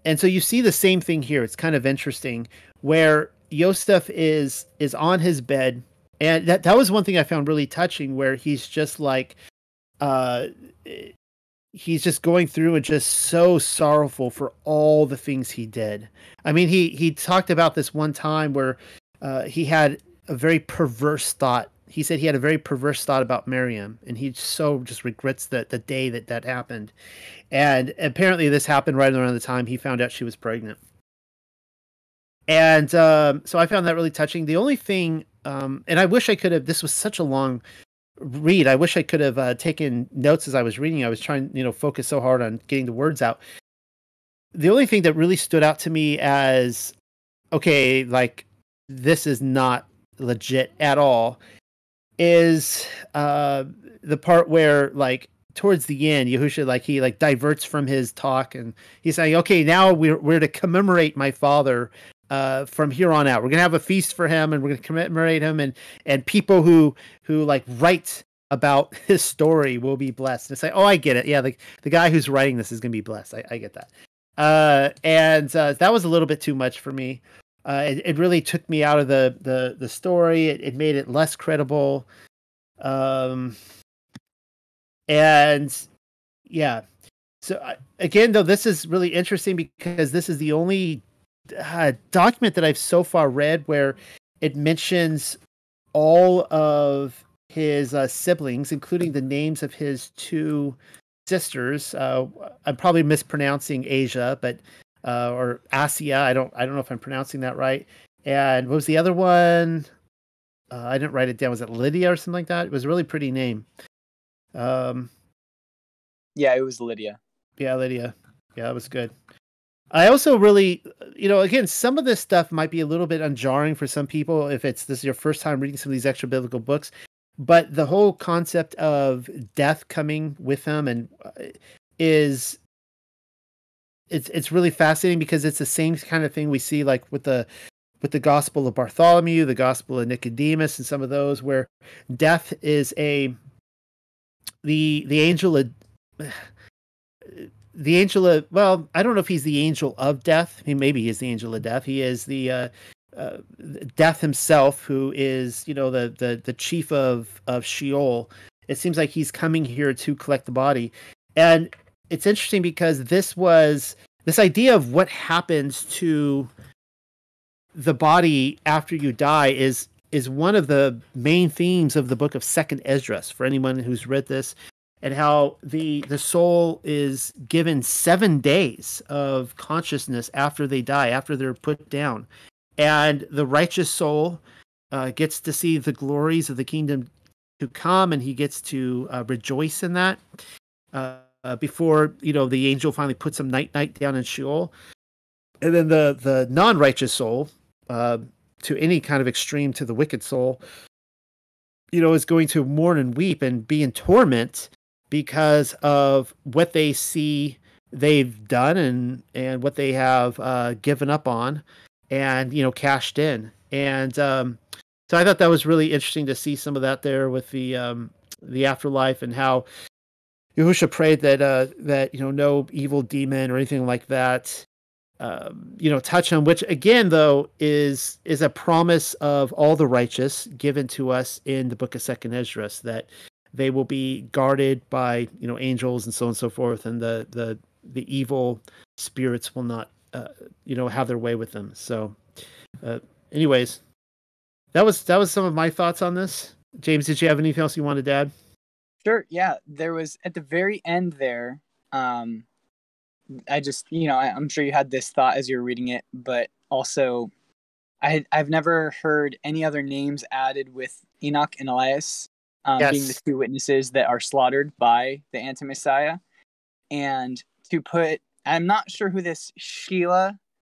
And so you see the same thing here. It's kind of interesting where Yosef is is on his bed. And that that was one thing I found really touching where he's just like uh he's just going through and just so sorrowful for all the things he did. I mean, he he talked about this one time where uh, he had a very perverse thought. He said he had a very perverse thought about Miriam, and he so just regrets that the day that that happened. And apparently, this happened right around the time he found out she was pregnant. And um, so I found that really touching. The only thing, um, and I wish I could have. This was such a long read. I wish I could have uh, taken notes as I was reading. I was trying, you know, focus so hard on getting the words out. The only thing that really stood out to me as okay, like this is not legit at all is uh, the part where like towards the end, Yahusha like he like diverts from his talk and he's saying, "Okay, now we're we're to commemorate my father uh, from here on out. We're gonna have a feast for him, and we're gonna commemorate him, and and people who who like write about <laughs> his story will be blessed." And it's like, "Oh, I get it. Yeah, the the guy who's writing this is gonna be blessed. I, I get that." Uh, and uh, that was a little bit too much for me. Uh, it, it really took me out of the the the story. It, it made it less credible. Um, and yeah, so again, though, this is really interesting because this is the only uh, document that I've so far read where it mentions all of his uh, siblings, including the names of his two sisters. Uh, I'm probably mispronouncing Asia, but uh, or Asia. I don't I don't know if I'm pronouncing that right. And what was the other one? Uh, I didn't write it down. Was it Lydia or something like that? It was a really pretty name. Um, yeah, it was Lydia. Yeah, Lydia. Yeah, that was good. I also really, you know, again, some of this stuff might be a little bit unjarring for some people if it's this is your first time reading some of these extra biblical books. But the whole concept of death coming with them and uh, is it's it's really fascinating because it's the same kind of thing we see like with the with the Gospel of Bartholomew, the Gospel of Nicodemus, and some of those where death is a the the angel of the angel of well, I don't know if he's the angel of death. Mean, maybe he's the angel of death. He is the uh, uh, death himself, who is you know the the the chief of of Sheol. It seems like he's coming here to collect the body, and it's interesting because this was this idea of what happens to the body after you die is is one of the main themes of the book of second esdras for anyone who's read this and how the the soul is given seven days of consciousness after they die, after they're put down, and the righteous soul uh, gets to see the glories of the kingdom to come, and he gets to uh, rejoice in that. Uh, before you know the angel finally puts him night night down in Sheol, and then the the non righteous soul, uh, to any kind of extreme to the wicked soul, you know, is going to mourn and weep and be in torment because of what they see they've done and and what they have uh, given up on and you know cashed in. And um, so I thought that was really interesting to see some of that there with the um, the afterlife and how Yahusha prayed that uh, that you know no evil demon or anything like that um, you know touch him which again though is is a promise of all the righteous given to us in the book of second Esdras that they will be guarded by you know angels and so on and so forth, and the the the evil spirits will not uh, you know have their way with them. So, uh, anyways, that was that was some of my thoughts on this. James, did you have anything else you wanted to add? Sure. Yeah, there was at the very end there. Um, I just you know I, I'm sure you had this thought as you were reading it, but also I I've never heard any other names added with Enoch and Elias um, yes. being the two witnesses that are slaughtered by the anti Messiah. And to put, I'm not sure who this Sheila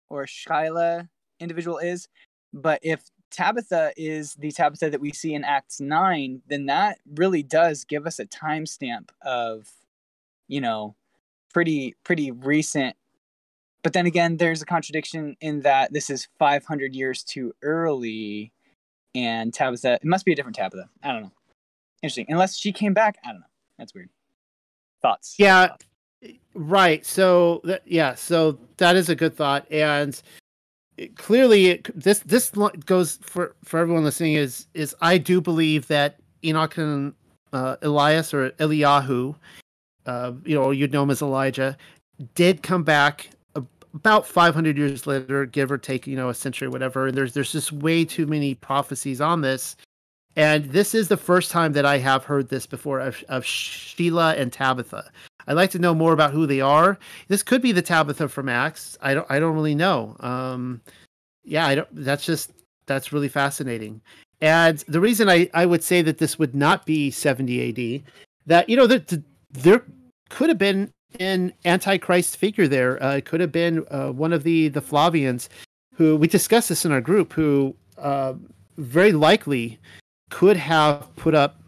or Shyla individual is, but if Tabitha is the Tabitha that we see in Acts 9, then that really does give us a timestamp of, you know, pretty pretty recent. But then again, there's a contradiction in that this is 500 years too early, and Tabitha, it must be a different Tabitha. I don't know. Interesting. Unless she came back, I don't know. That's weird. Thoughts? Yeah. Right. So yeah. So that is a good thought, and it, clearly, it, this this goes for for everyone listening. Is is I do believe that Enoch and uh, Elias or Eliyahu, uh, you know, you'd know him as Elijah, did come back about 500 years later, give or take, you know, a century, whatever. And there's there's just way too many prophecies on this and this is the first time that I have heard this before of, of Sheila and Tabitha. I'd like to know more about who they are. This could be the Tabitha from Acts. I don't. I don't really know. Um, yeah, I don't. That's just that's really fascinating. And the reason I, I would say that this would not be 70 AD, that you know there, there could have been an antichrist figure there. Uh, it could have been uh, one of the the Flavians, who we discussed this in our group, who uh, very likely could have put up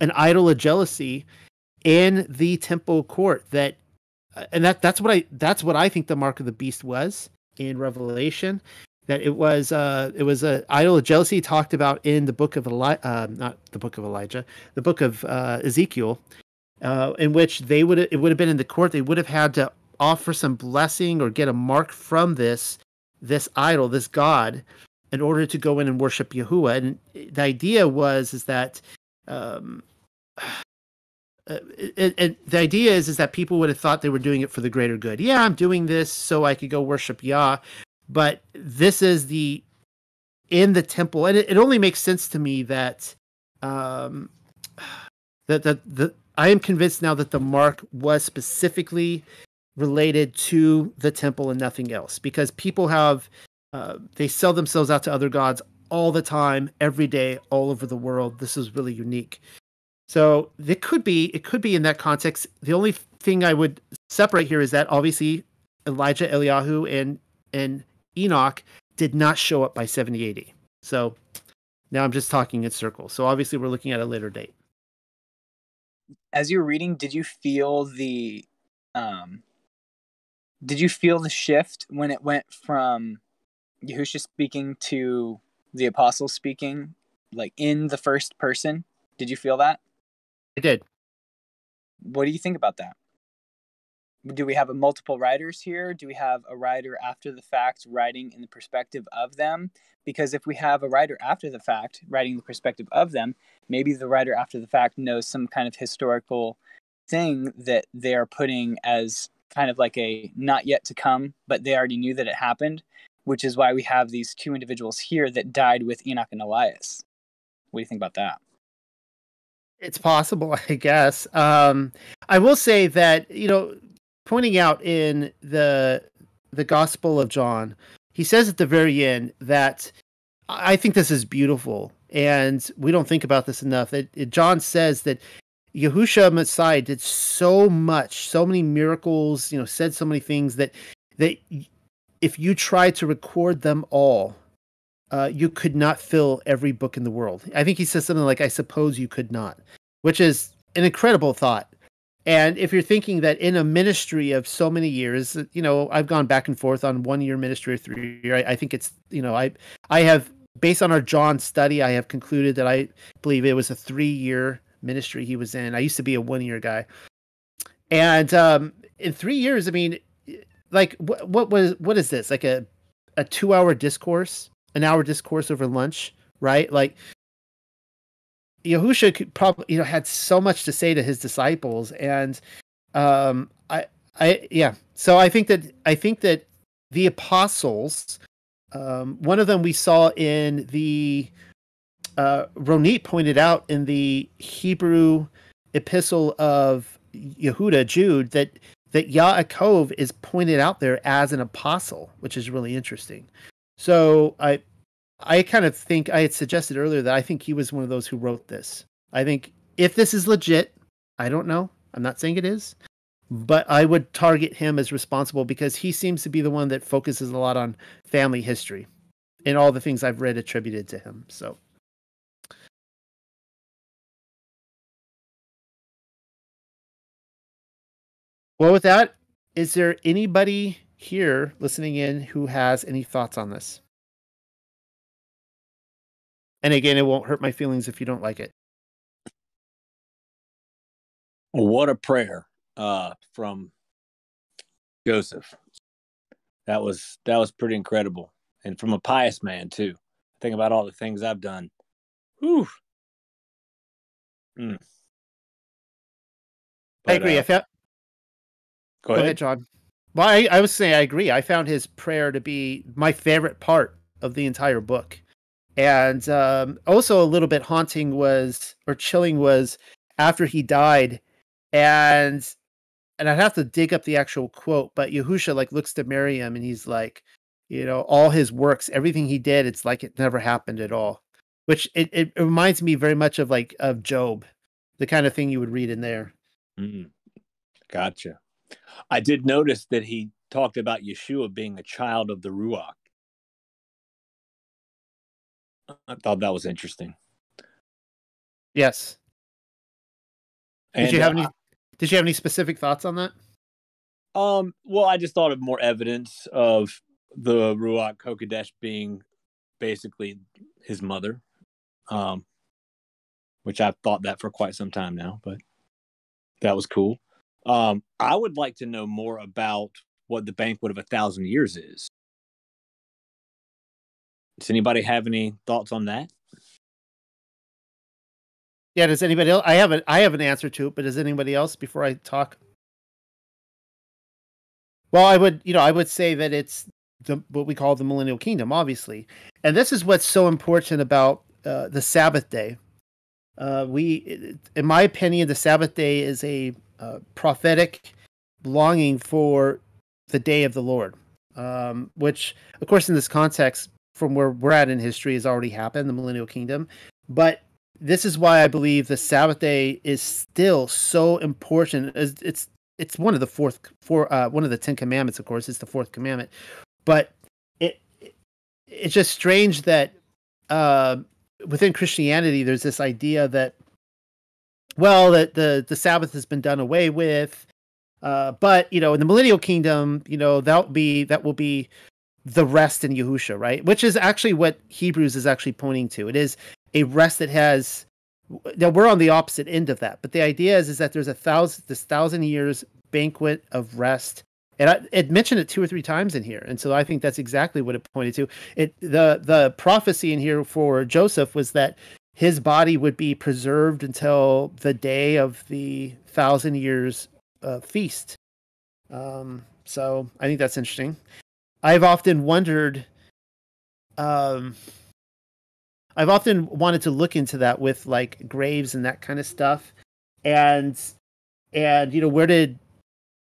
an idol of jealousy in the temple court that and that that's what I that's what I think the mark of the beast was in Revelation. That it was uh it was a idol of jealousy talked about in the book of Eli uh, not the book of Elijah, the book of uh, Ezekiel, uh, in which they would it would have been in the court. They would have had to offer some blessing or get a mark from this this idol, this god, in order to go in and worship Yahuwah. And the idea was is that um, <sighs> uh, it, the idea is is that people would have thought they were doing it for the greater good. Yeah, I'm doing this so I could go worship Yah, but this is the in the temple, and it, it only makes sense to me that um, <sighs> that that the I am convinced now that the mark was specifically related to the temple and nothing else, because people have uh, they sell themselves out to other gods all the time, every day, all over the world. This is really unique. So it could be it could be in that context. The only thing I would separate here is that obviously Elijah, Eliyahu, and and Enoch did not show up by 70 AD. So now I'm just talking in circles. So obviously we're looking at a later date. As you're reading, did you feel the um did you feel the shift when it went from Yahusha speaking to the apostles speaking like in the first person? Did you feel that? I did. What do you think about that? Do we have a multiple writers here? Do we have a writer after the fact writing in the perspective of them? Because if we have a writer after the fact writing the perspective of them, maybe the writer after the fact knows some kind of historical thing that they are putting as kind of like a not yet to come, but they already knew that it happened, which is why we have these two individuals here that died with Enoch and Elias. What do you think about that? It's possible, <laughs> I guess. Um, I will say that you know, pointing out in the the Gospel of John, he says at the very end that I think this is beautiful, and we don't think about this enough. That John says that Yahusha Messiah did so much, so many miracles, you know, said so many things that that if you tried to record them all, uh, you could not fill every book in the world. I think he says something like, I suppose you could not, which is an incredible thought. And if you're thinking that in a ministry of so many years, you know, I've gone back and forth on one year ministry or three year. I, I think it's, you know, I, I have, based on our John study, I have concluded that I believe it was a three year ministry he was in. I used to be a one year guy. And um, in three years, I mean, like, what, what was, what is this? Like a, a two hour discourse? an hour discourse over lunch, right? Like Yahusha could probably you know had so much to say to his disciples, and um, I I yeah. So I think that I think that the apostles, um, one of them we saw in the uh, Ronit pointed out in the Hebrew epistle of Yehuda Jude that that Yaakov is pointed out there as an apostle, which is really interesting. So I I kind of think I had suggested earlier that I think he was one of those who wrote this. I think if this is legit, I don't know. I'm not saying it is, but I would target him as responsible because he seems to be the one that focuses a lot on family history and all the things I've read attributed to him. So Well, with that, is there anybody here listening in who has any thoughts on this? And again, it won't hurt my feelings if you don't like it. What a prayer uh, from Joseph. That was that was pretty incredible, and from a pious man too. Think about all the things I've done. Whew. Mm. But, I agree. Uh, I found. Go, go ahead. ahead. John. Well, I, I was saying I agree. I found his prayer to be my favorite part of the entire book. And um, also a little bit haunting was or chilling was after he died, and and I'd have to dig up the actual quote, but Yahusha like looks to Miriam and he's like, you know, all his works, everything he did, it's like it never happened at all. Which it, it reminds me very much of like of Job, the kind of thing you would read in there. Mm, gotcha. I did notice that he talked about Yeshua being a child of the Ruach. I thought that was interesting. Yes. And, Did you have uh, any? Did you have any specific thoughts on that? Um, well, I just thought of more evidence of the Ruach Hakodesh being basically his mother, um, which I've thought that for quite some time now, but that was cool. Um, I would like to know more about what the banquet of a thousand years is. Does anybody have any thoughts on that? Yeah, does anybody else? I have a, I have an answer to it, but does anybody else before I talk? Well, I would, you know, I would say that it's the what we call the millennial kingdom, obviously, and this is what's so important about uh, the Sabbath day. Uh, we, in my opinion, the Sabbath day is a uh, prophetic longing for the day of the Lord, um, which, of course, in this context, from where we're at in history, has already happened, the millennial kingdom. But this is why I believe the Sabbath day is still so important. It's it's one of the fourth four uh, one of the Ten Commandments, of course, it's the fourth commandment. But it it's just strange that uh, within Christianity, there's this idea that well, that the the Sabbath has been done away with. Uh, but you know, in the millennial kingdom, you know that'll be that will be the rest in Yahusha, right? Which is actually what Hebrews is actually pointing to. It is a rest that has now we're on the opposite end of that but the idea is is that there's a thousand this thousand years banquet of rest and I, it mentioned it two or three times in here and so i think that's exactly what it pointed to it the the prophecy in here for joseph was that his body would be preserved until the day of the thousand years uh, feast um, so i think that's interesting i've often wondered um, I've often wanted to look into that with like graves and that kind of stuff. And and you know, where did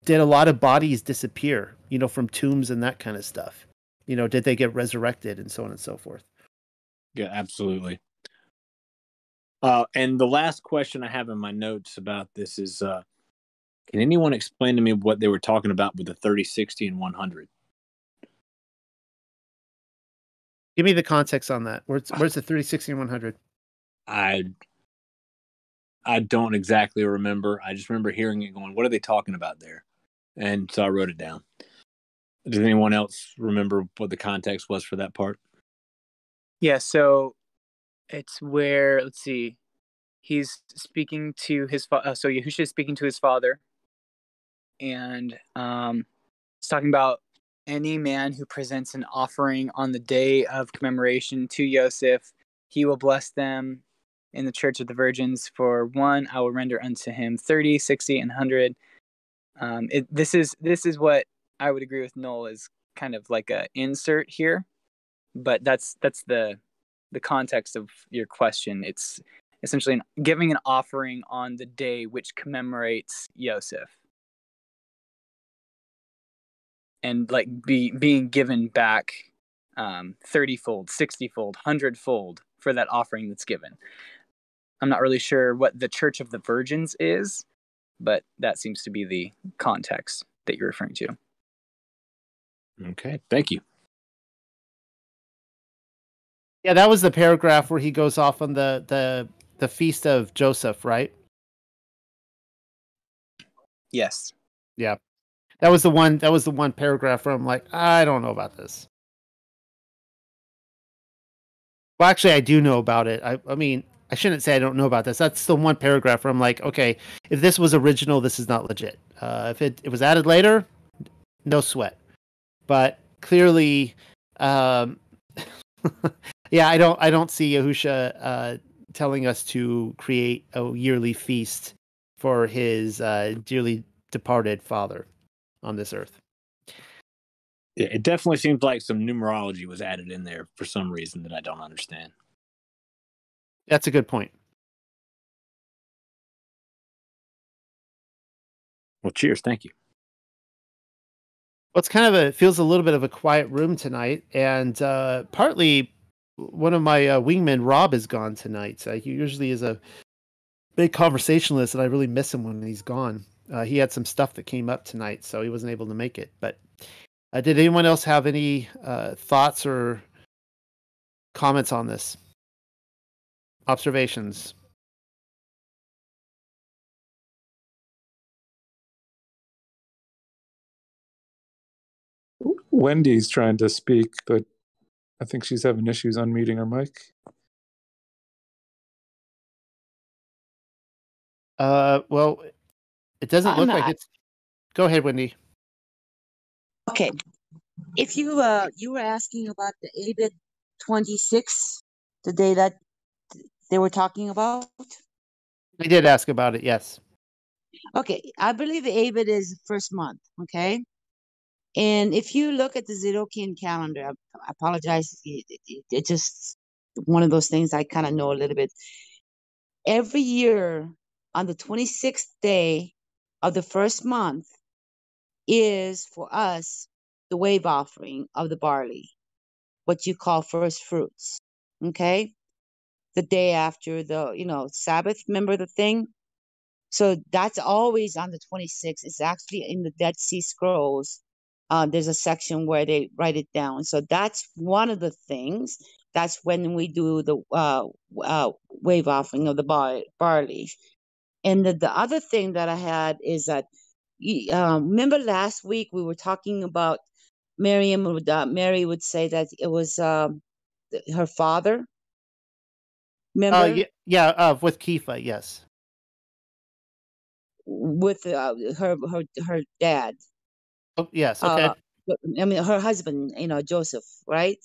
did a lot of bodies disappear, you know, from tombs and that kind of stuff? You know, did they get resurrected and so on and so forth? Yeah, absolutely. Uh, and the last question I have in my notes about this is uh, can anyone explain to me what they were talking about with the 30, 60, and 100? Give me the context on that. Where's where's the 30, 60, and 100? I I don't exactly remember. I just remember hearing it going, what are they talking about there? And so I wrote it down. Does anyone else remember what the context was for that part? Yeah, so it's where let's see, he's speaking to his father. uh, so Yahusha is speaking to his father, and um, it's talking about any man who presents an offering on the day of commemoration to Yosef, he will bless them in the church of the virgins. For one, I will render unto him 30, 60, and 100. Um, it, this is this is what I would agree with Noel is kind of like a insert here, but that's that's the the context of your question. It's essentially an, giving an offering on the day which commemorates Yosef. And like be being given back um 30 fold 60 fold 100 fold for that offering that's given. I'm not really sure what the church of the virgins is but that seems to be the context that you're referring to. Okay thank you yeah that was the paragraph where he goes off on the the the feast of joseph right yes yeah that was the one. That was the one paragraph where I'm like, I don't know about this. Well, actually, I do know about it. I, I mean, I shouldn't say I don't know about this. That's the one paragraph where I'm like, okay, if this was original, this is not legit. Uh, if it, it was added later, no sweat. But clearly, um, <laughs> yeah, I don't, I don't see Yahusha uh, telling us to create a yearly feast for his uh, dearly departed father on this earth. Yeah, it definitely seems like some numerology was added in there for some reason that I don't understand. That's a good point. Well, cheers. Thank you. Well, it's kind of a feels a little bit of a quiet room tonight, and uh, partly one of my uh, wingmen, Rob, is gone tonight. Uh, he usually is a big conversationalist, and I really miss him when he's gone. Uh, he had some stuff that came up tonight, so he wasn't able to make it. But uh, did anyone else have any uh, thoughts or comments on this? Observations? Wendy's trying to speak, but I think she's having issues unmuting her mic. Uh, well, it doesn't I'm look like not- it's. Go ahead, Wendy. Okay. If you uh you were asking about the Abib 26, the day that they were talking about. I did ask about it. Yes. Okay, I believe the Abib is first month, okay? And if you look at the Zadokian calendar, I apologize, it, it, it's just one of those things I kind of know a little bit. Every year on the 26th day of the first month is for us the wave offering of the barley, what you call first fruits, okay? The day after the, you know, Sabbath, remember the thing? So that's always on the 26th. It's actually in the Dead Sea Scrolls. Uh, there's a section where they write it down. So that's one of the things. That's when we do the uh, uh, wave offering of the bar- barley. And the, the other thing that I had is that, um, remember last week we were talking about Miriam would, uh, Mary would say that it was um, her father. Remember? Uh, yeah, yeah. Uh, with Kifa, yes. with uh, her her her dad. Oh, yes. Okay. Uh, I mean, her husband, you know, Joseph, right?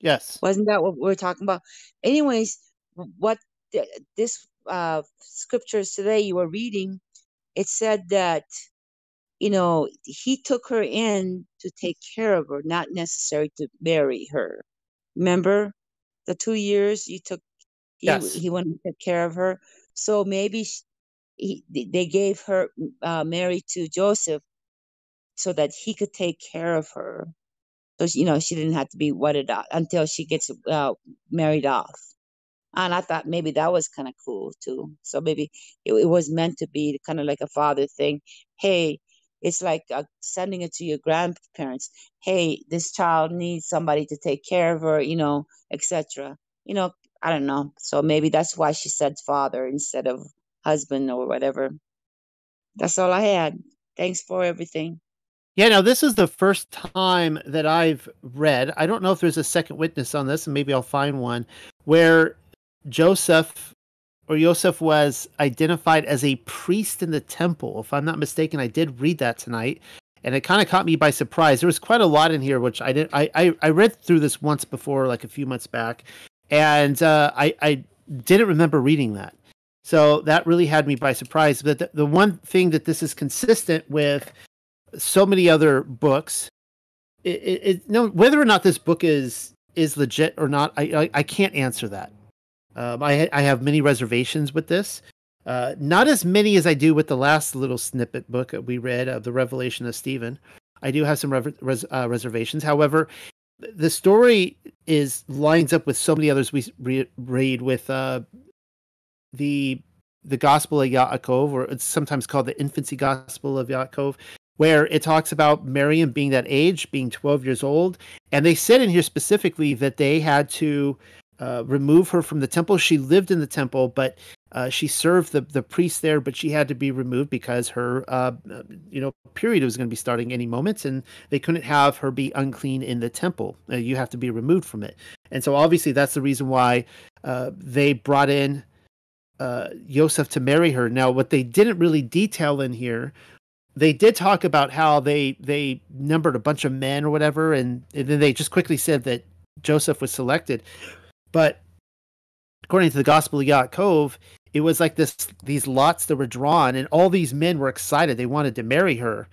yes. Wasn't that what we're talking about? Anyways, what th- this uh, scriptures today you were reading, it said that, you know, he took her in to take care of her, not necessary to marry her. Remember the two years you took, he, Yes. he went and took care of her. So maybe he, they gave her uh, Mary to Joseph so that he could take care of her. So she, you know she didn't have to be wedded out until she gets uh, married off. And I thought maybe that was kind of cool too. So maybe it, it was meant to be kind of like a father thing. Hey, it's like uh, sending it to your grandparents. Hey, this child needs somebody to take care of her, you know, etc. You know, I don't know. So maybe that's why she said father instead of husband or whatever. That's all I had. Thanks for everything. Yeah, now this is the first time that I've read. I don't know if there's a second witness on this, and maybe I'll find one where Joseph or Joseph was identified as a priest in the temple. If I'm not mistaken, I did read that tonight, and it kind of caught me by surprise. There was quite a lot in here, which I didn't. I I, I read through this once before, like a few months back, and uh, I I didn't remember reading that. So that really had me by surprise. But the, the one thing that this is consistent with so many other books. It, it, it, no, whether or not this book is is legit or not, I I, I can't answer that. Um, I I have many reservations with this. Uh, not as many as I do with the last little snippet book that we read of the Revelation of Stephen. I do have some res- uh, reservations. However, the story is lines up with so many others we re- read with uh, the the Gospel of Yaakov, or it's sometimes called the Infancy Gospel of Yaakov, where it talks about Miriam being that age, being 12 years old. And they said in here specifically that they had to uh, remove her from the temple. She lived in the temple, but uh, she served the, the priest there, but she had to be removed because her, uh, you know, period was going to be starting any moment, and they couldn't have her be unclean in the temple. Uh, you have to be removed from it, and so obviously that's the reason why uh, they brought in uh, Yosef to marry her. Now, what they didn't really detail in here they did talk about how they they numbered a bunch of men or whatever and, and then they just quickly said that joseph was selected. But according to the gospel of yaakov it was like this these lots that were drawn and all these men were excited. They wanted to marry her.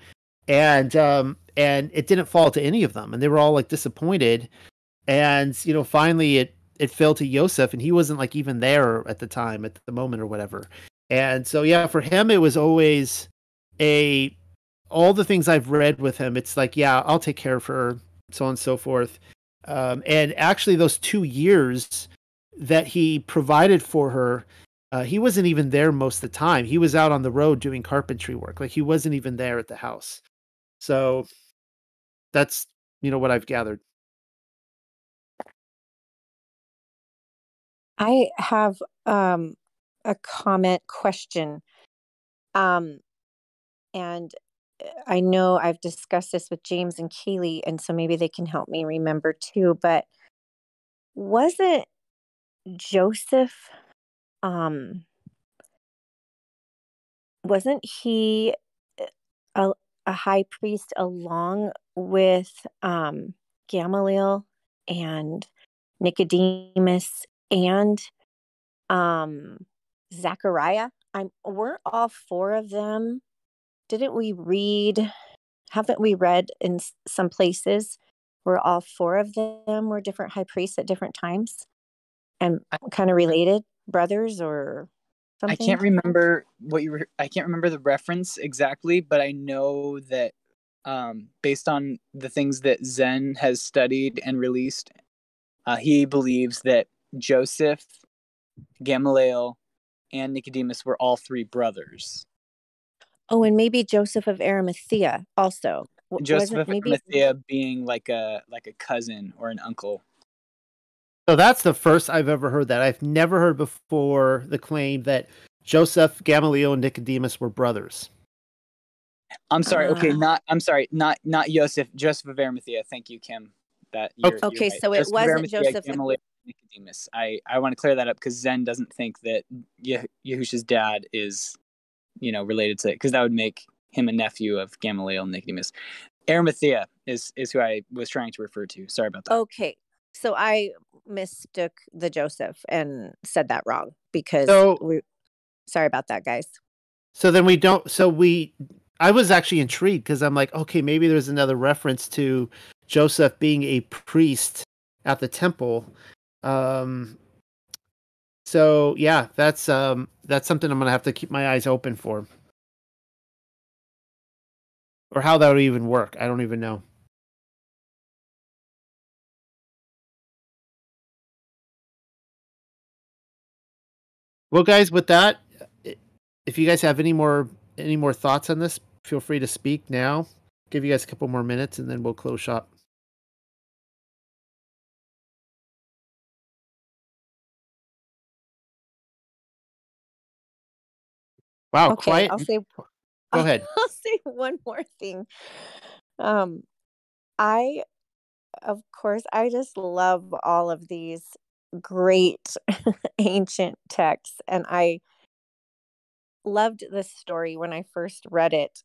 And um and it didn't fall to any of them and they were all like disappointed. And you know finally it it fell to Joseph and he wasn't like even there at the time at the moment or whatever. And so yeah for him it was always a all the things I've read with him, it's like, yeah, I'll take care of her, so on and so forth. Um, and actually, those two years that he provided for her, uh, he wasn't even there most of the time. He was out on the road doing carpentry work. Like he wasn't even there at the house. So that's you know what I've gathered. I have um, a comment question. Um, and I know I've discussed this with James and Kaylee, and so maybe they can help me remember too. But wasn't Joseph, um, wasn't he a, a high priest along with um, Gamaliel and Nicodemus and um, Zachariah? I'm weren't all four of them didn't we read haven't we read in some places where all four of them were different high priests at different times and kind of related brothers or something? I can't remember what you were. I can't remember the reference exactly, but I know that um, based on the things that Zen has studied and released, uh, he believes that Joseph, Gamaliel, and Nicodemus were all three brothers. Oh, and maybe Joseph of Arimathea also. Joseph of maybe... Arimathea being like a like a cousin or an uncle. So that's the first I've ever heard that. I've never heard before the claim that Joseph, Gamaliel, and Nicodemus were brothers. I'm sorry. Uh, okay, not I'm sorry, not not Joseph, Joseph of Arimathea. Thank you, Kim. That you're, okay. You're right. So it Joseph wasn't Joseph. Gamaliel, Nicodemus. I I want to clear that up because Zen doesn't think that Ye- Yahusha's dad is you know, related to it, because that would make him a nephew of Gamaliel and Nicodemus. Arimathea is is who I was trying to refer to. Sorry about that. Okay, so I mistook the Joseph and said that wrong because so, we. Sorry about that, guys. So then we don't. So we. I was actually intrigued because I'm like, okay, maybe there's another reference to Joseph being a priest at the temple. Um, so yeah, that's um that's something I'm gonna have to keep my eyes open for. Or how that would even work. I don't even know. Well, guys, with that, if you guys have any more any more thoughts on this, feel free to speak now. Give you guys a couple more minutes, and then we'll close shop. Wow, okay, quiet. I'll say. <laughs> Go ahead. <laughs> I'll say one more thing. Um, I, of course, I just love all of these great <laughs> ancient texts, and I loved this story when I first read it,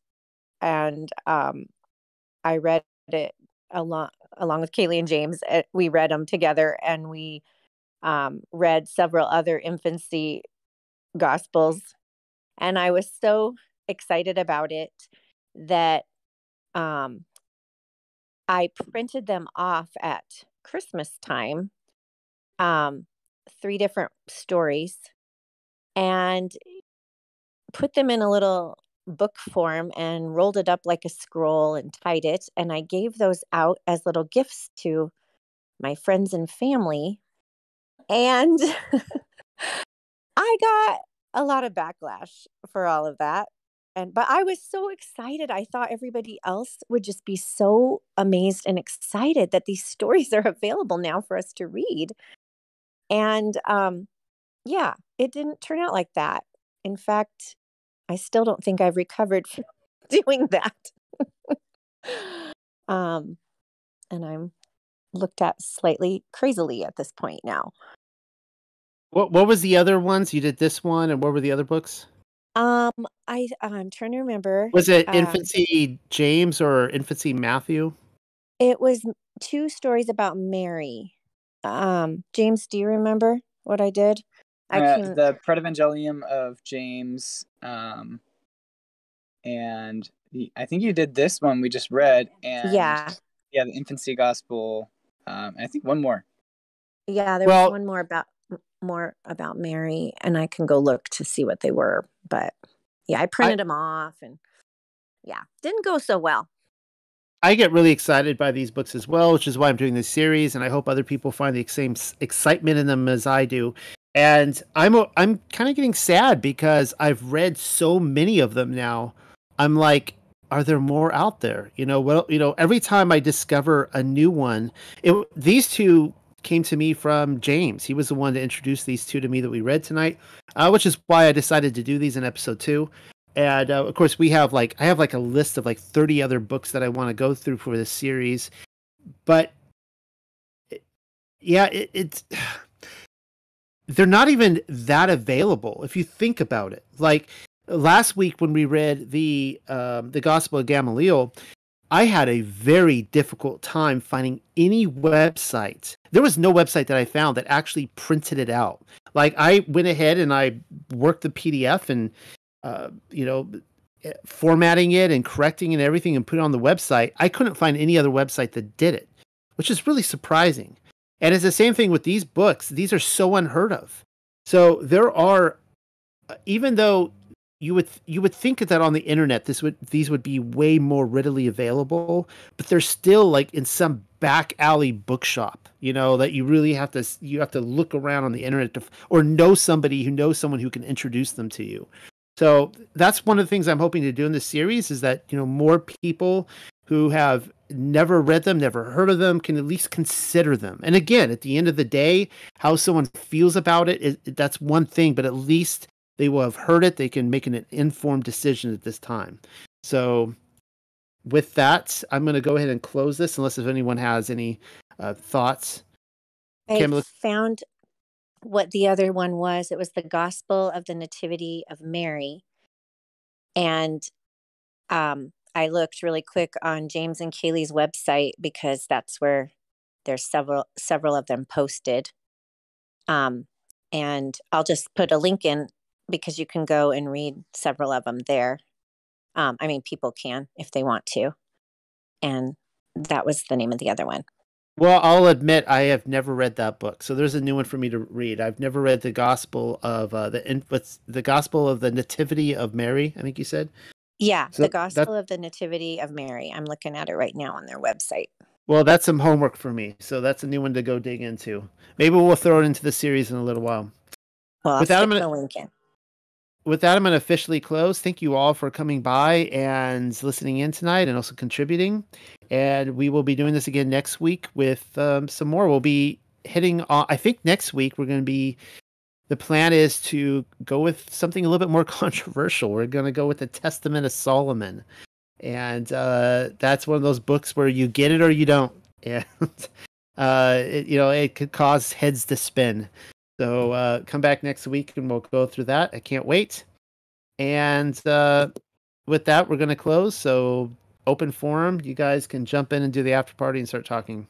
and um, I read it along along with Kaylee and James. Eh, we read them together, and we um, read several other infancy gospels and I was so excited about it that um, I printed them off at Christmas time, um, three different stories, and put them in a little book form and rolled it up like a scroll and tied it. And I gave those out as little gifts to my friends and family. And <laughs> I got a lot of backlash for all of that. And but I was so excited. I thought everybody else would just be so amazed and excited that these <laughs> stories are available now for us to read. And um yeah, it didn't turn out like that. In fact, I still don't think I've recovered <laughs> from doing that. <laughs> um and I'm looked at slightly crazily at this point now. What what was the other ones? You did this one, and what were the other books? Um, I I'm trying to remember. Was it um, Infancy James or Infancy Matthew? It was two stories about Mary. Um, James, do you remember what I did? I uh, can... the Protevangelium of James. Um, and the, I think you did this one we just read, and yeah, yeah, the Infancy Gospel. Um, I think one more. Yeah, there well, was one more about more about Mary and I can go look to see what they were. But yeah, I printed I, them off and yeah, didn't go so well. I get really excited by these books as well, which is why I'm doing this series, and I hope other people find the same excitement in them as I do. And I'm I'm kind of getting sad because I've read so many of them now. I'm like, are there more out there? You know, well, you know, every time I discover a new one, it, these two came to me from James. He was the one to introduce these two to me that we read tonight, uh, which is why I decided to do these in episode two. and uh, of course we have like I have like a list of like 30 other books that I want to go through for this series, but yeah, it, it's <sighs> they're not even that available if you think about it. Like last week when we read the um, the Gospel of Gamaliel, I had a very difficult time finding any website. There was no website that I found that actually printed it out. Like I went ahead and I worked the PDF and uh, you know eh, formatting it and correcting and everything and put it on the website. I couldn't find any other website that did it, which is really surprising. And it's the same thing with these books. These are so unheard of. So there are, uh, even though you would you would think that on the internet this would these would be way more readily available, but they're still like in some back alley bookshop. You know that you really have to you have to look around on the internet to, or know somebody who knows someone who can introduce them to you. So that's one of the things I'm hoping to do in this series is that you know more people who have never read them, never heard of them, can at least consider them. And again, at the end of the day, how someone feels about it, it that's one thing, but at least they will have heard it. They can make an informed decision at this time. So, with that, I'm going to go ahead and close this, unless if anyone has any uh, thoughts. I found what the other one was. It was the Gospel of the Nativity of Mary, and um, I looked really quick on James and Kaylee's website because that's where there's several several of them posted. Um, and I'll just put a link in because you can go and read several of them there. Um, I mean, people can if they want to. And that was the name of the other one. Well, I'll admit I have never read that book, so there's a new one for me to read. I've never read the Gospel of uh, the what's the Gospel of the Nativity of Mary. I think you said. Yeah, So the that- Gospel of the Nativity of Mary. I'm looking at it right now on their website. Well, that's some homework for me, so that's a new one to go dig into. Maybe we'll throw it into the series in a little while. Well, I'll With that, I'm stick gonna- the link in. With that, I'm going to officially close. Thank you all for coming by and listening in tonight and also contributing. And we will be doing this again next week with um, some more. We'll be hitting on, I think next week we're going to be, the plan is to go with something a little bit more <laughs> controversial. We're going to go with the Testament of Solomon. And uh, that's one of those books where you get it or you don't. <laughs> And, uh, it, you know, it could cause heads to spin. So uh, come back next week and we'll go through that. I can't wait. And uh, with that, we're going to close. So open forum. You guys can jump in and do the after party and start talking.